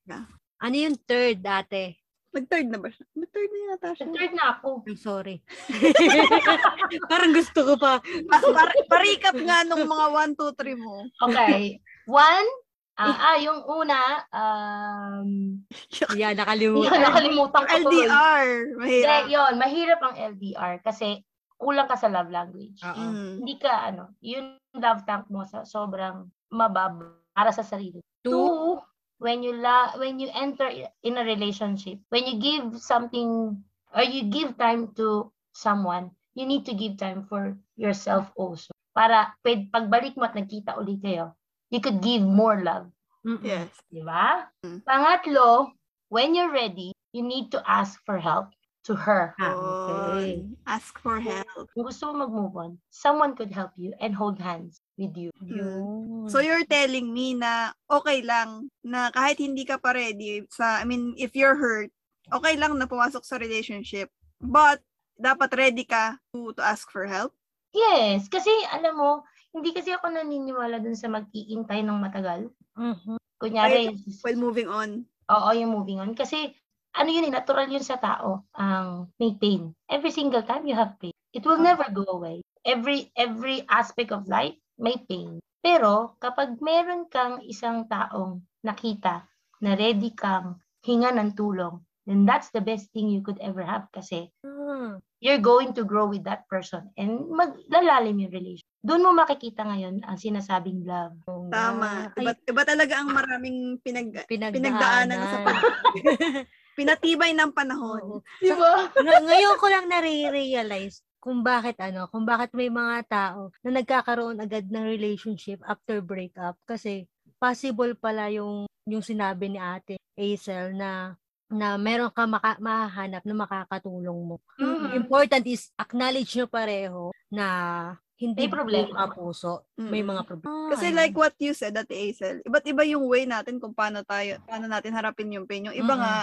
Ano yung third, ate? Nag-third na ba siya? Nag-third na yata siya. Third na ako. I'm sorry. Parang gusto ko pa. Pa- par- parikap nga nung mga 1, 2, 3 mo. Okay. One, ah, ah, yung una, um, Yeah, nakalimutan. nakalimutan ko tuloy. LDR. Hindi, Mahirap. yun, mahirap ang LDR kasi kulang ka sa love language. Oo. Mm. Hindi ka, ano, yung love tank mo sa sobrang mababa para sa sarili. Two, Two, when you la when you enter in a relationship, when you give something or you give time to someone, you need to give time for yourself also. Para pagbalik mo at nagkita ulit kayo, you could give more love. Yes. Di ba? Mm. Pangatlo, when you're ready, you need to ask for help to her. Ah, okay. ask for help. Kung gusto mo mag-move on, someone could help you and hold hands with you. Yun. So you're telling me na okay lang na kahit hindi ka pa ready sa I mean if you're hurt, okay lang na pumasok sa relationship. But dapat ready ka to, to ask for help. Yes, kasi alam mo, hindi kasi ako naniniwala dun sa mag-iintay ng matagal. Mhm. Kunyari, while moving on. oo, yung moving on. Kasi, ano yun eh, natural yun sa tao, ang may pain. Every single time you have pain. It will never go away. Every, every aspect of life, may pain. Pero, kapag meron kang isang taong nakita na ready kang hinga ng tulong, then that's the best thing you could ever have kasi Ah, you're going to grow with that person and maglalalim yung relation. Doon mo makikita ngayon ang sinasabing love. Tama. Ay, Iba, iba talaga ang maraming pinag pinagdaanan. pinagdaanan sa pag pinatibay ng panahon. Oo. Di ba? Ng- ngayon ko lang nare-realize kung bakit ano, kung bakit may mga tao na nagkakaroon agad ng relationship after breakup kasi possible pala yung yung sinabi ni Ate Hazel na na meron ka maka, mahanap na makakatulong mo. Mhm. Important is acknowledge nyo pareho na hindi May problema. puso. May Mm. mga problema. Kasi like what you said at Hazel, iba't iba yung way natin kung paano tayo, paano natin harapin yung pain. Yung iba Mm-mm. nga,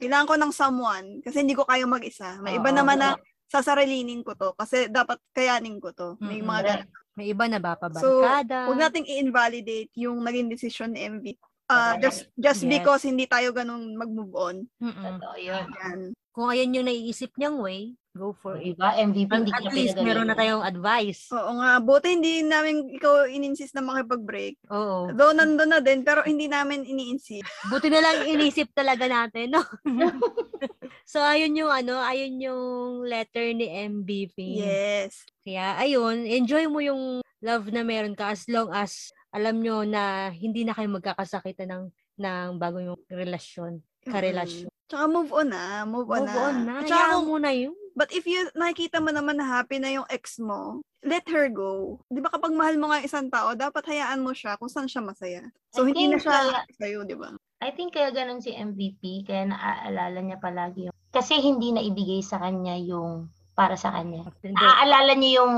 kailangan ko ng someone kasi hindi ko kaya mag-isa. May iba naman na sasarilinin ko to kasi dapat kayanin ko to. May Mm-mm. mga ganun. may iba na ba So, pabarkada? Huwag nating i-invalidate yung naging decision ni MV. Ah, Correct. just just Yes. because hindi tayo ganun mag-move on. Mm-mm. Totoo yun. Yan. Kung ayan yung naiisip niyang way, go for it. Diba? MVP, At, hindi at least meron na tayong advice. Oo nga, buti hindi namin ikaw in-insist na makipag-break. Oo. Though nandun na din, pero hindi namin ini-insist. Buti na lang inisip talaga natin, no? so, ayun yung ano, ayun yung letter ni MVP. Yes. Kaya, ayun, enjoy mo yung love na meron ka as long as alam nyo na hindi na kayo magkakasakitan ng, ng bago yung relasyon, karelasyon. Mm. Tsaka move on na, move on Move na. on na. At Tsaka kung- mo na yun. but if you nakikita mo naman na happy na yung ex mo, let her go. Di ba kapag mahal mo nga isang tao, dapat hayaan mo siya kung saan siya masaya. So, I hindi na siya kaya- sa'yo, di ba? I think kaya ganun si MVP, kaya naaalala niya palagi yung, kasi hindi na ibigay sa kanya yung para sa kanya. Naaalala niya yung,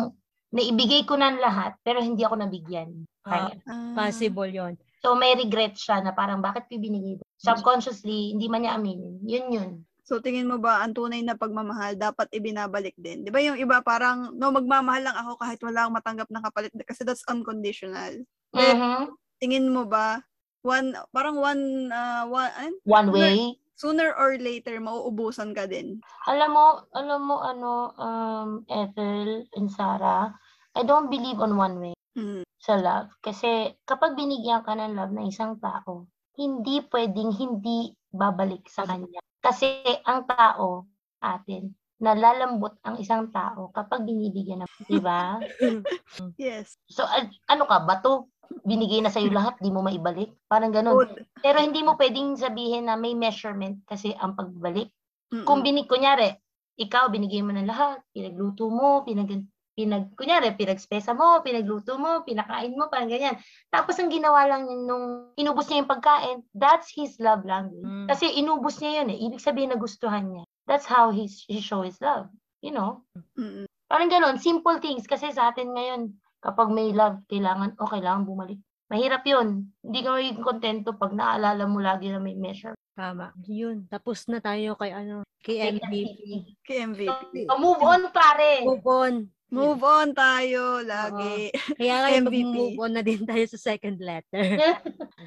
naibigay ko na lahat, pero hindi ako nabigyan. Ah, Kaya. Ah, possible yon So may regret siya na parang bakit ko binigay? Subconsciously, hindi man niya aminin. Yun yun. So, tingin mo ba ang tunay na pagmamahal dapat ibinabalik din? Di ba yung iba parang, no, magmamahal lang ako kahit wala akong matanggap na kapalit kasi that's unconditional. Eh, Mhm. tingin mo ba, one, parang one, uh, one, ano? One way. sooner or later, mauubusan ka din. Alam mo, alam mo ano, um, Ethel and Sarah, I don't believe on one way Mm. sa love. Kasi kapag binigyan ka ng love ng isang tao, hindi pwedeng hindi babalik sa kanya. Kasi ang tao, atin, nalalambot ang isang tao kapag binibigyan ng, di ba? Yes. So, an- ano ka, bato? Binigay na sa'yo lahat, di mo maibalik. Parang ganun. Good. Pero hindi mo pwedeng sabihin na may measurement kasi ang pagbalik. Mm-mm. Kung binig, kunyari, ikaw, binigay mo ng lahat, pinagluto mo, pinag, pinag, kunyari, pinagspesa mo, pinagluto mo, pinakain mo, parang ganyan. Tapos ang ginawa lang niya nung inubos niya yung pagkain, that's his love language. Mm. Kasi inubos niya yun eh. Ibig sabihin nagustuhan niya. That's how he, he show his love. You know? Mm-mm. Parang ganun, simple things. Kasi sa atin ngayon, kapag may love, kailangan, o kailangan bumalik. Mahirap yun. Hindi ka magiging kontento pag naaalala mo lagi na may measure. Tama. Yun. Tapos na tayo kay ano, kay MVP. Kay MVP. So, move on, pare. Move on. Move on tayo lagi. Kaya ngayon MVP. mag-move on na din tayo sa second letter.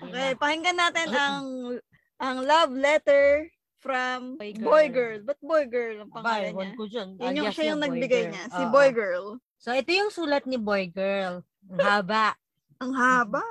Okay, pakinggan natin ang ang love letter from Boy Boy Girl. Girl. Ba't Boy Girl ang Abay, pangalan ewan niya? ko dyan. Yun yung siya yung nagbigay Girl. niya, si Oo. Boy Girl. So, ito yung sulat ni Boy Girl. Ang haba. Ang haba.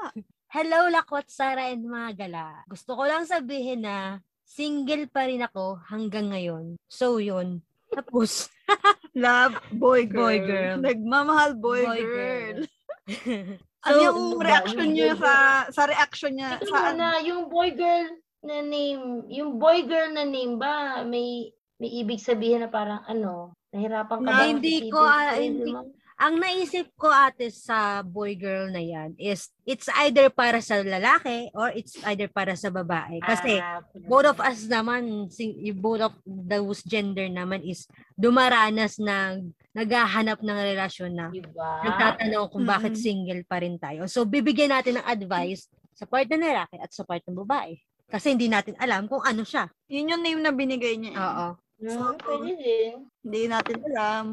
Hello, Lakwat, Sara, and mga gala. Gusto ko lang sabihin na single pa rin ako hanggang ngayon. So, yun. Tapos, Love Boy Girl. Boy Girl. Nagmamahal Boy, Boy Girl. girl. Ano So, yung reaction niyo sa sa reaction niya sa na, yung boy girl na name, yung boy girl na name ba, may may ibig sabihin na parang ano, nahirapan ka Na ba? hindi ko, ah, sarili hindi-? Ang naisip ko ate sa boy girl na yan is it's either para sa lalaki or it's either para sa babae. Kasi Ah, both of us naman, both of those gender naman is dumaranas na naghahanap ng relasyon na diba? nagtatanong kung bakit Mm. single pa rin tayo. So, bibigyan natin ng advice sa part ng lalaki at sa part ng babae. Kasi hindi natin alam kung ano siya. yun yung name na binigay niya. eh. Oo. Hmm, pwede din. Hindi natin alam.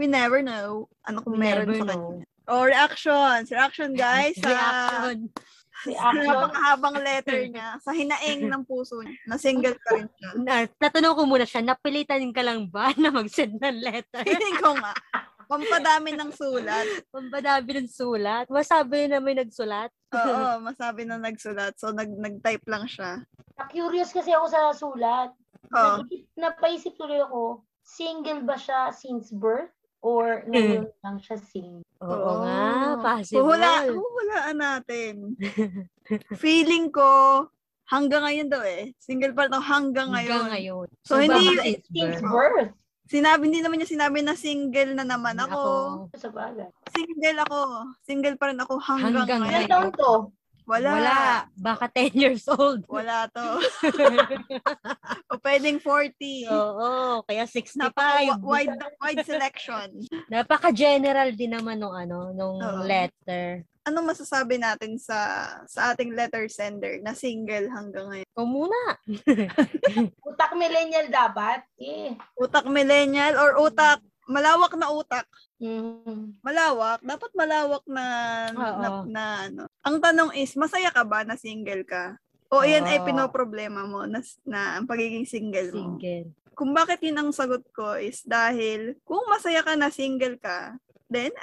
We never know ano kung We meron sa kanya. O reactions. Reaction guys sa Reaction. Si sa action. habang-habang letter niya. Sa hinaing ng puso niya. Na single pa rin siya. Na, tatanong ko muna siya, napilitan ka lang ba na mag-send ng letter? Feeling ko nga. Pampadami ng sulat. Pambadabi ng sulat. Masabi na may nagsulat. Oo, masabi na nagsulat. So, nag, nag-type lang siya. Na-curious kasi ako sa sulat. Naisip, napaisip tuloy ako, single ba siya since birth? Or ngayon lang siya single? Oo Oo. nga, possible. Huhula, huhulaan natin. Feeling ko, hanggang ngayon daw eh. Single pa rin ako hanggang ngayon. Hanggang ngayon. So, hindi- baka since birth. birth? Sinabi, hindi naman niya sinabi na single na naman ako. Sa bagay. Single ako. Single pa rin ako hanggang, Hanggang ngayon. Ilan taon to? Wala. Wala. Baka 10 years old. Wala to. o pwedeng 40. Oo, kaya 65. Napaka wide wide selection. Napaka-general din naman nung ano, nung Oo. letter. Anong masasabi natin sa sa ating letter sender na single hanggang ngayon? Ikaw muna. Utak millennial dapat? Eh. Utak millennial or utak malawak na utak? Mm. Malawak, dapat malawak na na, Oo. na ano. Ang tanong is, masaya ka ba na single ka? O yan ay Oo. pinoproblema mo na, na ang pagiging single mo? Single. Kung bakit yun ang sagot ko is dahil kung masaya ka na single ka, then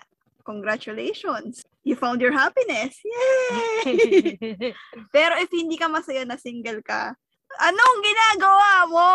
congratulations. You found your happiness. Yay! Pero if hindi ka masaya na single ka, anong ginagawa mo?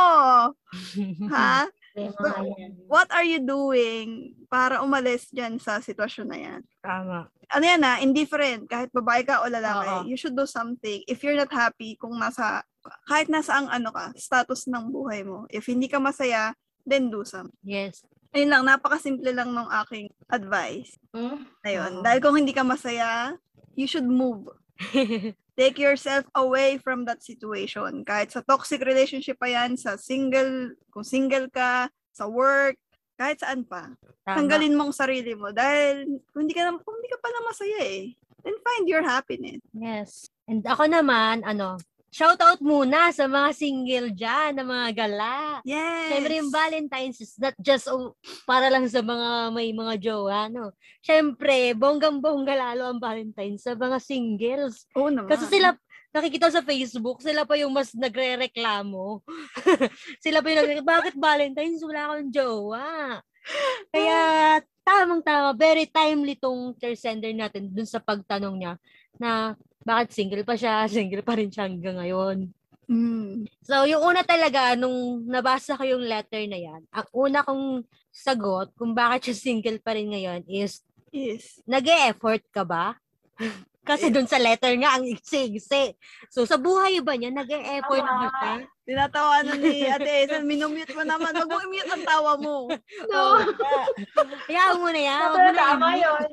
Ha? Yan. What are you doing para umalis dyan sa sitwasyon na yan? Tama. Ano yan na, indifferent, kahit babae ka o lalaki, Oo. you should do something. If you're not happy, kung nasa, kahit nasa ang ano ka, status ng buhay mo, if hindi ka masaya, then do something. Yes. Ayun lang, napakasimple lang ng aking advice. Hmm? Ayun. Oo. Dahil kung hindi ka masaya, you should move. Take yourself away from that situation. Kahit sa toxic relationship pa yan, sa single, kung single ka, sa work, kahit saan pa. Tama. Tanggalin mo ang sarili mo. Dahil kung hindi ka, na, kung hindi ka pala masaya eh, then find your happiness. Yes. And ako naman, ano, shout out muna sa mga single dyan, na mga gala. Yes! Siyempre yung Valentine's is not just oh, para lang sa mga may mga jowa, no? Siyempre, bonggang-bongga lalo ang Valentine's sa mga singles. Oo naman. Kasi sila, nakikita sa Facebook, sila pa yung mas nagre-reklamo. sila pa yung nagre bakit Valentine's? Wala akong jowa. Kaya, tamang-tama, very timely tong third sender natin dun sa pagtanong niya na bakit single pa siya, single pa rin siya hanggang ngayon. Mm. So, yung una talaga, nung nabasa ko yung letter na yan, ang una kong sagot kung bakit siya single pa rin ngayon is, Yes. nag effort ka ba? Kasi dun sa letter nga, ang iksi-iksi. So, sa buhay ba niya, nag effort ba siya? Tinatawanan ni Ate Hazel, minumute mo naman. Huwag mo i-mute ang tawa mo. Oo. Hayaan mo na yan. Huwag mo na Tama i-mute. yun.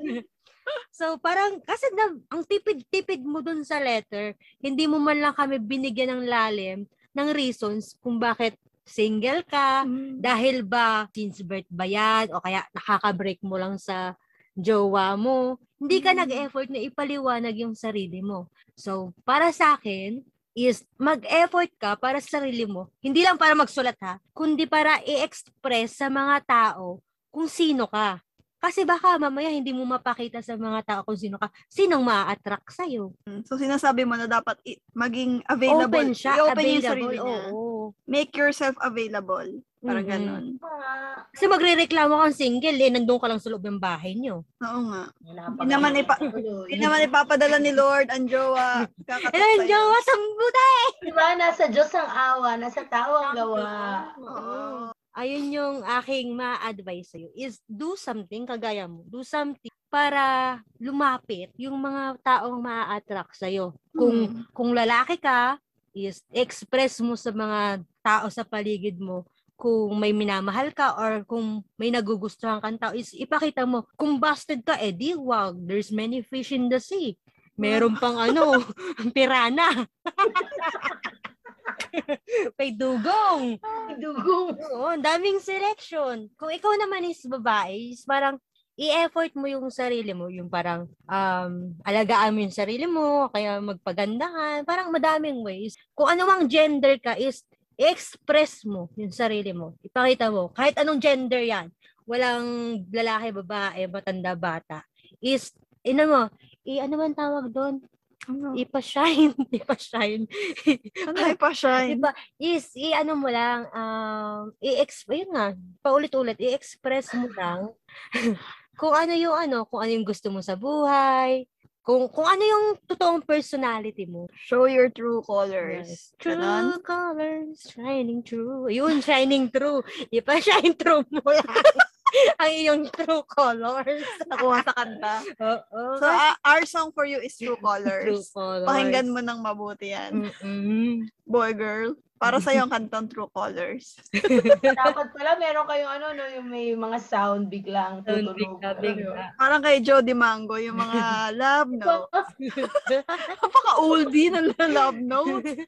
So, parang, kasi na, ang tipid-tipid mo dun sa letter, hindi mo man lang kami binigyan ng lalim ng reasons kung bakit single ka, Mm. dahil ba since birth ba yan, o kaya nakaka-break mo lang sa jowa mo, hindi ka Mm. nag-effort na ipaliwanag yung sarili mo. So, para sa akin, is mag-effort ka para sa sarili mo. Hindi lang para magsulat ha, kundi para i-express sa mga tao kung sino ka. Kasi baka mamaya hindi mo mapakita sa mga tao kung sino ka. Sinong ma-attract sa'yo? So, sinasabi mo na dapat i- maging available. Open siya, I-open yung available. sarili niya. Oo. Make yourself available. Parang Mhm. ganon. Ah, Kasi magre-reklamo kang single, eh, nandun ka lang sa loob ng bahay nyo. Oo nga. Hindi naman ganun. ipa-. Hindi naman ipapadala ni Lord ang jowa. Kakatok sa'yo. jowa sa buta Diba, nasa Diyos ang awa, nasa tao ang gawa. Oo. Ayun yung aking ma-advise sa'yo is do something kagaya mo. Do something para lumapit yung mga taong ma-attract sa'yo. Kung, Hmm. kung lalaki ka, is express mo sa mga tao sa paligid mo kung may minamahal ka or kung may nagugustuhan kang tao is ipakita mo kung busted ka eh di wag there's many fish in the sea meron pang ano pirana may dugong Dugong. Oo, daming selection. Kung ikaw naman is babae, is parang i-effort mo yung sarili mo, yung parang um, alagaan mo yung sarili mo, kaya magpagandahan, parang madaming ways. Kung anumang gender ka is i-express mo yung sarili mo. Ipakita mo, kahit anong gender yan, walang lalaki, babae, matanda, bata, is, ino mo, i, ano man tawag doon? Ano? Ipa-shine, ipa-shine. Ano ipa-shine? Diba, is, i-ano mo lang, um, i-ex, yun nga, paulit-ulit, i-express mo lang kung ano yung ano, kung ano yung gusto mo sa buhay, kung kung ano yung totoong personality mo. Show your true colors. True Ganon. colors, shining true. Yun, shining true. Ipa-shine true mo lang. ang iyong true colors. Nakuha sa kanta. Oo. So, ah, our song for you is True true Colors. colors. Pakinggan mo ng mabuti yan. Mm-mm. Boy, girl. Para sa'yo ang kantang True Colors. Dapat pala meron kayong ano, no, yung may mga sound biglang Sound tutulog. bigla, bigla. Parang kay Jody Mango, yung mga love notes. Napaka-oldie ng love notes.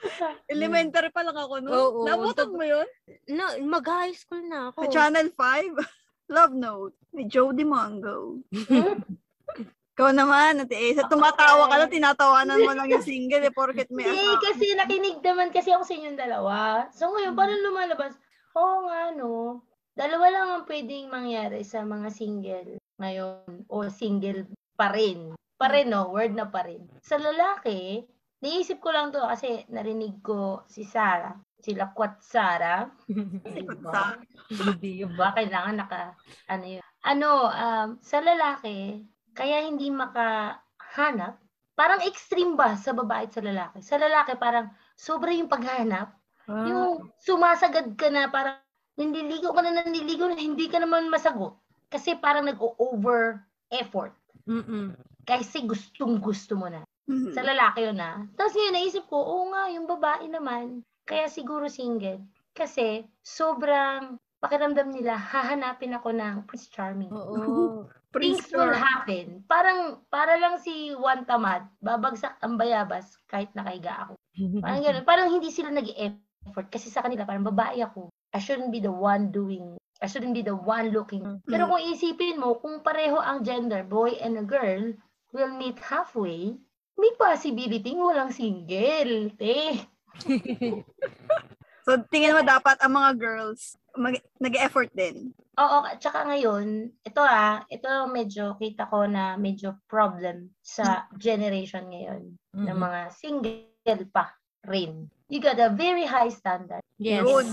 Elementary pa lang ako noon. Oo. Nabutan mo yun? no, mag-high school na ako. Sa Channel 5. Love Note. Ni Jody Mango. Ikaw naman, Ate Asa. Tumatawa ka lang, tinatawanan mo lang yung single eh, porket may Hindi, asawa. kasi nakinig naman kasi ako sa inyong dalawa. So ngayon, paano lumalabas? Oo nga, no. Dalawa lang ang pwedeng mangyari sa mga single ngayon. O single pa rin. Pa rin, no? Word na pa rin. Sa lalaki, naisip ko lang to kasi narinig ko si Sarah. Sila Kwat Sarah. Sa- Hindi yun. Ba, kailangan naka, ano yun. Ano, um, sa lalaki, kaya hindi makahanap, parang extreme ba sa babae at sa lalaki? Sa lalaki, parang sobra yung paghanap. Ah. Yung sumasagad ka na, parang nandiligo ka na nandiligo na hindi ka naman masagot. Kasi parang nag-over effort. Mm-mm. Kasi gustong gusto mo na. Mhm. Sa lalaki yun na. Tapos ngayon, naisip ko, oo nga, yung babae naman, kaya siguro single. Kasi sobrang pakiramdam nila, hahanapin ako ng Prince Charming. Oo. Things Prince will Charming. happen. Parang, para lang si Juan Tamad, babagsak ang bayabas kahit nakahiga ako. Parang gano'n. Parang hindi sila nag-effort. Kasi sa kanila, parang babae ako. I shouldn't be the one doing, I shouldn't be the one looking. Pero kung isipin mo, kung pareho ang gender, boy and a girl, will meet halfway, may possibility walang single. Te. So, tingin mo dapat ang mga girls mag- nag-effort din. Oo, at saka ngayon, ito ah, ito medyo kita ko na medyo problem sa generation ngayon ng Mhm. mga single pa rin. You got a very high standard. Yes. Yun.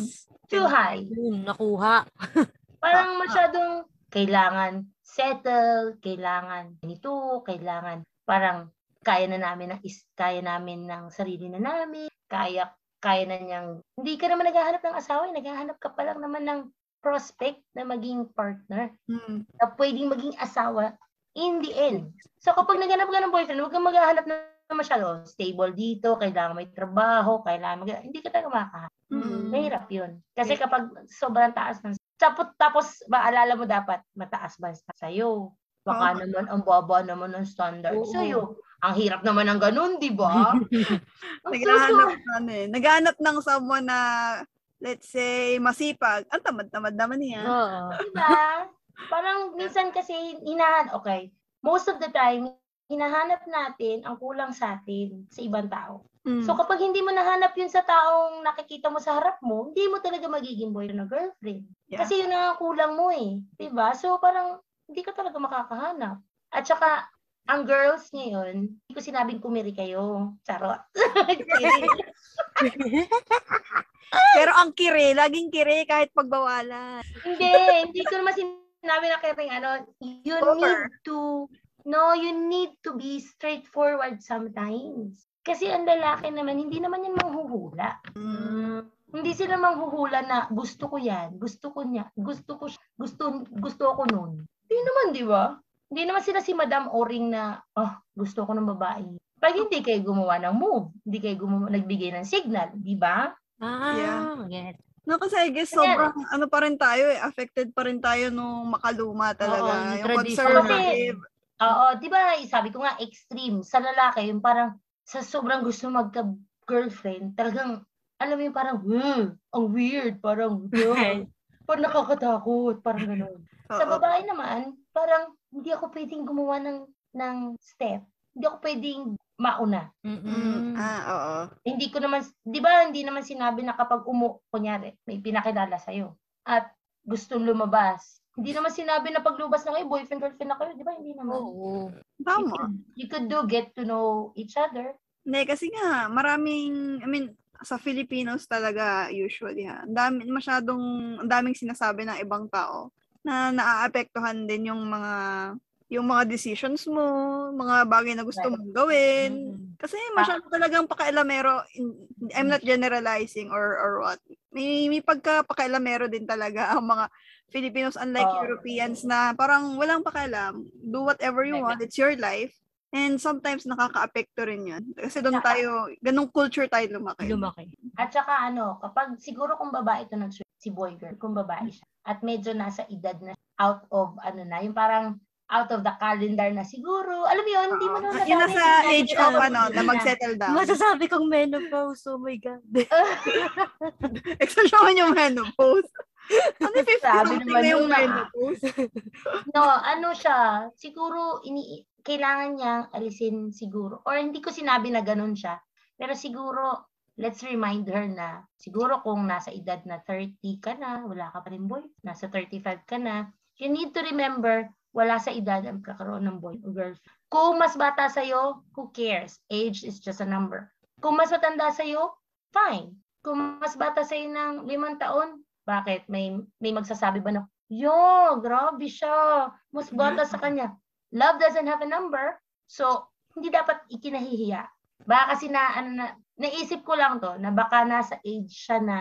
Too high. Yun, nakuha. Parang masyadong kailangan settle, kailangan ganito, kailangan parang kaya na namin ng is, kaya namin ng sarili na namin, kaya kaya na niyang hindi ka naman naghahanap ng asawa, eh, naghahanap ka pa lang naman ng prospect na maging partner Mm. na pwedeng maging asawa in the end. So kapag naghanap ka ng boyfriend, huwag kang maghahanap na masyado stable dito, kailangan may trabaho, kailangan mag- hindi ka talaga makakahanap. Mm. Mahirap yun. Kasi kapag sobrang taas ng tapos, tapos maalala mo dapat mataas ba sa sa'yo? Baka Oo. naman ang baba naman ng standard Oo. sa'yo. Ang hirap naman ng ganun, di ba? Naghahanap ng ano eh. Naghahanap ng someone na, let's say, masipag. Ang tamad-tamad naman niya. Oo. Diba? Parang minsan kasi hinahan, okay, most of the time, hinahanap natin ang kulang sa atin sa ibang tao. Mm. So kapag hindi mo nahanap yun sa taong nakikita mo sa harap mo, hindi mo talaga magiging boyfriend o girlfriend. Yeah. Kasi yun ang kulang mo eh. 'Di ba? So parang hindi ka talaga makakahanap. At saka, ang girls ngayon, hindi ko sinabing kumiri kayo. Charot. Pero ang kire, laging kire kahit pagbawalan. hindi, hindi ko naman sinabi na kaya ano, you Over. need to, no, you need to be straightforward sometimes. Kasi ang lalaki naman, hindi naman yan manghuhula. Mm. Hindi sila manghuhula na gusto ko yan, gusto ko niya, gusto ko, siya, gusto, gusto ko nun. Hindi naman, di ba? Hindi naman sila si Madam Oring na, oh, gusto ko ng babae. Pag hindi kayo gumawa ng move, hindi kayo gumawa, nagbigay ng signal, di ba? Ah, Yeah. get. No, kasi I guess sobrang ano pa rin tayo eh. Affected pa rin tayo nung makaluma talaga. Oo, yung yung conservative. Oo, di ba, sabi ko nga, extreme. Sa lalaki, yung parang, sa sobrang gusto magka-girlfriend, talagang, alam mo yung parang, "Huh, ang weird, parang, "Huh, parang nakakatakot, parang gano'n. Sa babae naman, parang, hindi ako pwedeng gumawa ng, ng step. Hindi ako pwedeng mauna. Mm. Mm-mm. Ah, oo. Hindi ko naman, di ba, hindi naman sinabi na kapag umu, kunyari, may pinakilala sa'yo, at gustong lumabas, hindi naman sinabi na paglubas na kayo, boyfriend, girlfriend na kayo, di ba? Hindi naman. Oo. You Tama. could, you could do get to know each other. Hindi, kasi nga, maraming, I mean, sa Filipinos talaga, usually ha, ang dami, masyadong, ang daming sinasabi ng ibang tao na naaapektuhan din yung mga, yung mga decisions mo, mga bagay na gusto mong gawin. Mm. Kasi masyado talagang pakailamero, I'm not generalizing or or what. May, may pagka-pakailamero din talaga ang mga Filipinos unlike Oo. Europeans na parang walang pakialam. Do whatever you want, it's your life. And sometimes nakaka-apekto rin yun. Kasi doon tayo, ganung culture tayo lumaki. Lumaki. At saka ano, kapag siguro kung babae ito nag si boy girl, kung babae siya, at medyo nasa edad na out of ano na, yung parang out of the calendar na siguro, alam mo yun, hindi mo na Yung nasa age of ano, na mag-settle down. Masasabi kong menopause, oh my God. Expression yung menopause. Ano yung 50 Sabi something naman na yung menopause? No, ano siya, siguro ini kailangan niyang alisin siguro. Or hindi ko sinabi na ganun siya. Pero siguro, let's remind her na siguro kung nasa edad na 30 ka na, wala ka pa rin boy, nasa 35 ka na, you need to remember, wala sa edad ang kakaroon ng boy o girl. Kung mas bata sa'yo, who cares? Age is just a number. Kung mas matanda sa'yo, fine. Kung mas bata sa'yo ng limang taon, bakit? May, may magsasabi ba na, Yo, grabe siya. Mas bata sa kanya. Love doesn't have a number. So, hindi dapat ikinahihiya. Baka kasi na, ano na, naisip ko lang to, na baka nasa age siya na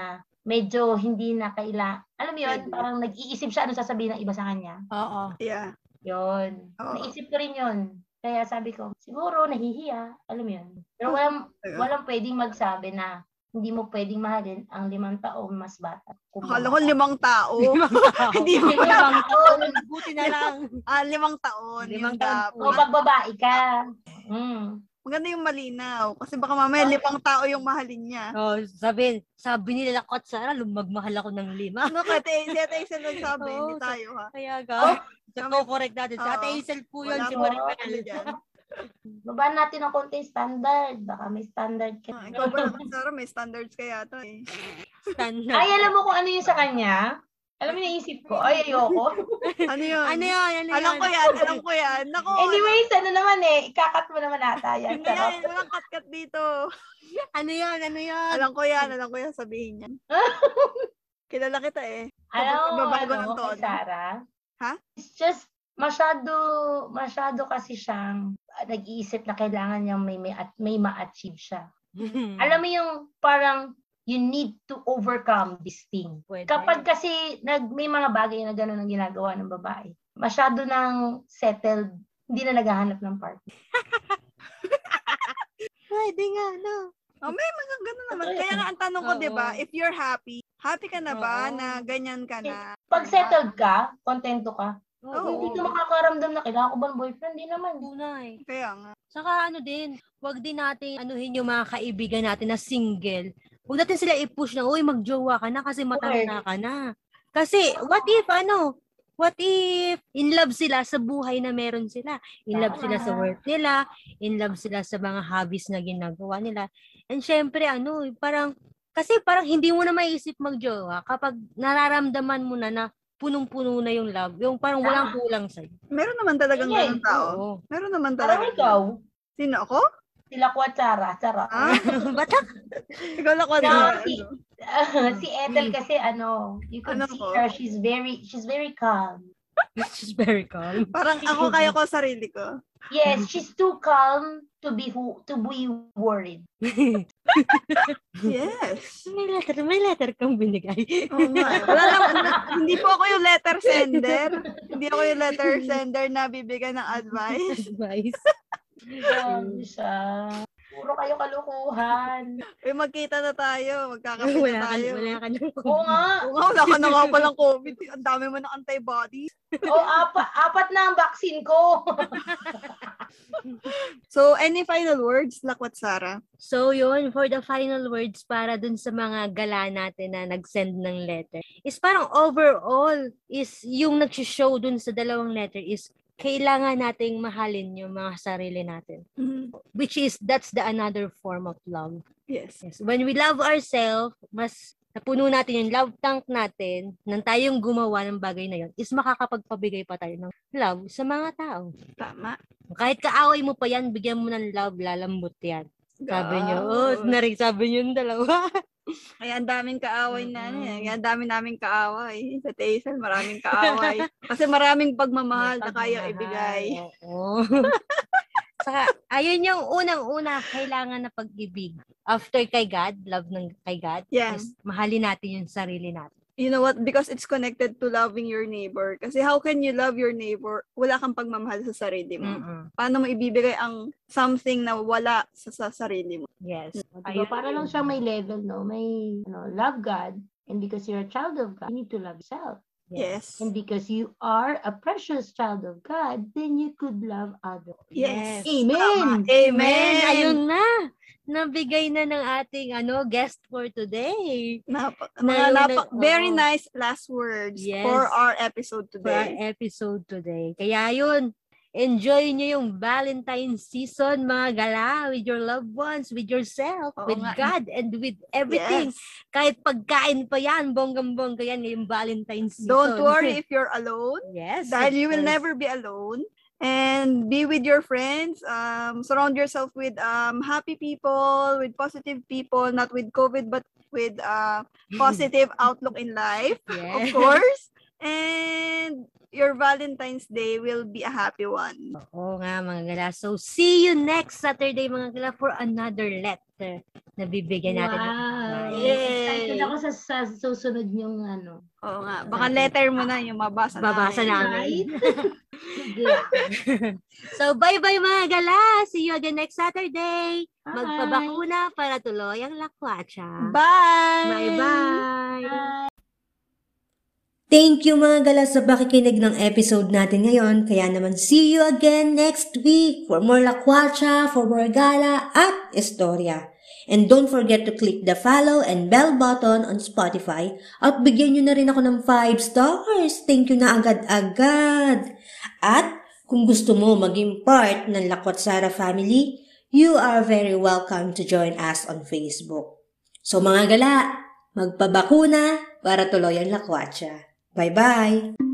medyo hindi na kaila. Alam mo yun, parang nag-iisip siya ano sasabihin ng iba sa kanya. Oo. Yeah. Yun. Oo. Naisip ko rin yun. Kaya sabi ko, siguro nahihiya. Alam mo yun. Pero walang, Talaga. walang pwedeng magsabi na hindi mo pwedeng mahalin ang limang taong mas bata. Akala ko limang tao. Hindi mo Limang taon. Buti na lang. Ah, limang taon. Limang taon. O magbabae ka. Mm. Maganda yung malinaw. Kasi baka mamaya limang tao yung mahalin niya. Oh, sabi, sabi nila Kot Sara, lumagmahal ako ng lima. Ano ka, te, si Ate Isel nagsabi, Oo, hindi tayo ha. Kaya ga, oh, correct natin. Si. Ate Hazel po yun, si Maribel. Babaan natin ng konti yung standard. Baka may standard ka. Ah, ikaw ba, Sarah, may standards kaya to eh. Standard. Ay, alam mo kung ano yung sa kanya? Alam mo naisip ko, ay, ayoko. Ano yun? Ano yun? Ano Alam yun? ko yan, alam ko yan. Nako, Anyways, ano naman eh, ikakat mo naman ata yan. hindi Sarap. yan, walang cut-cut dito. Ano yun? Ano yun? Alam ko yan, alam ko yan sabihin yan. Kilala kita eh. Alam mo, ano, ng tono. Sarah? Ha? It's just masyado, masyado kasi siyang ah, nag-iisip na kailangan niyang may, may, at may ma-achieve siya. Alam mo yung parang you need to overcome this thing. Pwede. Kapag kasi nag, may mga bagay na gano'n ang ginagawa ng babae, masyado nang settled, hindi na naghahanap ng partner. Pwede nga, no? Oh, may mga ganun naman. Kaya nga ang tanong ko. 'di ba, if you're happy, happy ka na ba Oo. na ganyan ka na? Pag settled ka, kontento ka, Oo. hindi ka makakaramdam na kailangan ko ba ng boyfriend? Hindi naman. Tunay. Kaya nga. Saka ano din, wag din natin anuhin yung mga kaibigan natin na single. Huwag natin sila i-push na, uy, magjowa ka na kasi matanda ka na. Kasi, what if, ano, what if in love sila sa buhay na meron sila? In love sila sa work nila, in love sila sa mga hobbies na ginagawa nila. And syempre, ano, parang, kasi parang hindi mo na maiisip magjowa kapag nararamdaman mo na na punong-puno na yung love. Yung parang walang kulang sa'yo. Meron naman talagang Yeah. ganun tao. Oo. Meron naman Parang talaga. ikaw, Sino ako? Sila Kuwatsara, Tsara. Ah, Batak! ikaw lang ko. No, si, si Ethel kasi ano, you could Ano see ko? her, she's very, she's very calm. She's very calm. Parang ako kaya ko sarili ko. Yes, she's too calm to be who, to be worried. Yes. May letter, may letter kang binigay. Eh. Wala lang, na- hindi po ako yung letter sender. Hindi ako yung letter sender na bibigyan ng advice. Advice. Grabe siya. Puro kayo kalukuhan. Eh, magkita na tayo. Magkakape wala na ka, tayo. wala ka nang Oo nga. Oo nga, wala ka na nga palang COVID. Ang dami mo ng antibodies. Oo, apat, apat na ang vaccine ko. So, any final words, Lakwat Sara? So yun, for the final words para dun sa mga gala natin na nag-send ng letter, is parang overall, is yung nag-show dun sa dalawang letter is kailangan nating mahalin yung mga sarili natin. Which is, that's the another form of love. Yes. Yes. When we love ourselves, mas napuno natin yung love tank natin nang tayong gumawa ng bagay na yun, is makakapagpabigay pa tayo ng love sa mga tao. Tama. Kahit kaaway mo pa yan, bigyan mo ng love, lalambot yan. Sabi niyo, oh, narig sabi niyo yung dalawa. Kaya ang daming kaaway na ano eh. Kaya ang dami naming kaaway. Sa Taisel, maraming kaaway. Kasi maraming pagmamahal na kaya ibigay. Oo. Saka, ayun yung unang-una, kailangan na pag-ibig. After kay God, love ng kay God, Yeah. is mahalin natin yung sarili natin. You know what? Because it's connected to loving your neighbor. Kasi how can you love your neighbor? Wala kang pagmamahal sa sarili mo. Mm-mm. Paano mo ibibigay ang something na wala sa, sa sarili mo? Yes. Diba? Para lang siya may level, no? May, ano, love God. And because you're a child of God, you need to love yourself. Yes. And because you are a precious child of God, then you could love others. Yes. Amen. Amen. Ayun na. Nabigay na ng ating ano guest for today. Napa, Na mga napa- nag- very nice last words Yes. for our episode for our today. episode today. Kaya yun, enjoy nyo yung Valentine season, mga gala, with your loved ones, with yourself, Oo with nga. God, and with everything. Yes. Kahit pagkain pa yan, bonggang-bongga yan ngayong Valentine season. Don't worry if you're alone. yes. dahil of you will course. never be alone and be with your friends um surround yourself with um happy people with positive people not with covid but with uh positive outlook in life of Yes. course and your valentine's day will be a happy one Oo nga, mga gala. So, see you next Saturday, mga gala, for another letter na bibigyan natin. Wow. Yay. Excited ako sa, sa susunod niyong ano. oo nga baka letter mo na yung mabasa Babasa namin. namin. So, bye-bye mga gala. See you again next Saturday. Bye. Magpabakuna para tuloy ang lakwatsa. bye Bye-bye. Thank you mga gala sa pakikinig ng episode natin ngayon. Kaya naman see you again next week for more lakwacha, for more gala at istorya. And don't forget to click the follow and bell button on Spotify at bigyan nyo na rin ako ng 5 stars. Thank you na agad-agad. At kung gusto mo maging part ng Lakwat family, you are very welcome to join us on Facebook. So mga gala, magpabakuna para tuloy ang lakwatsa. Bye-bye!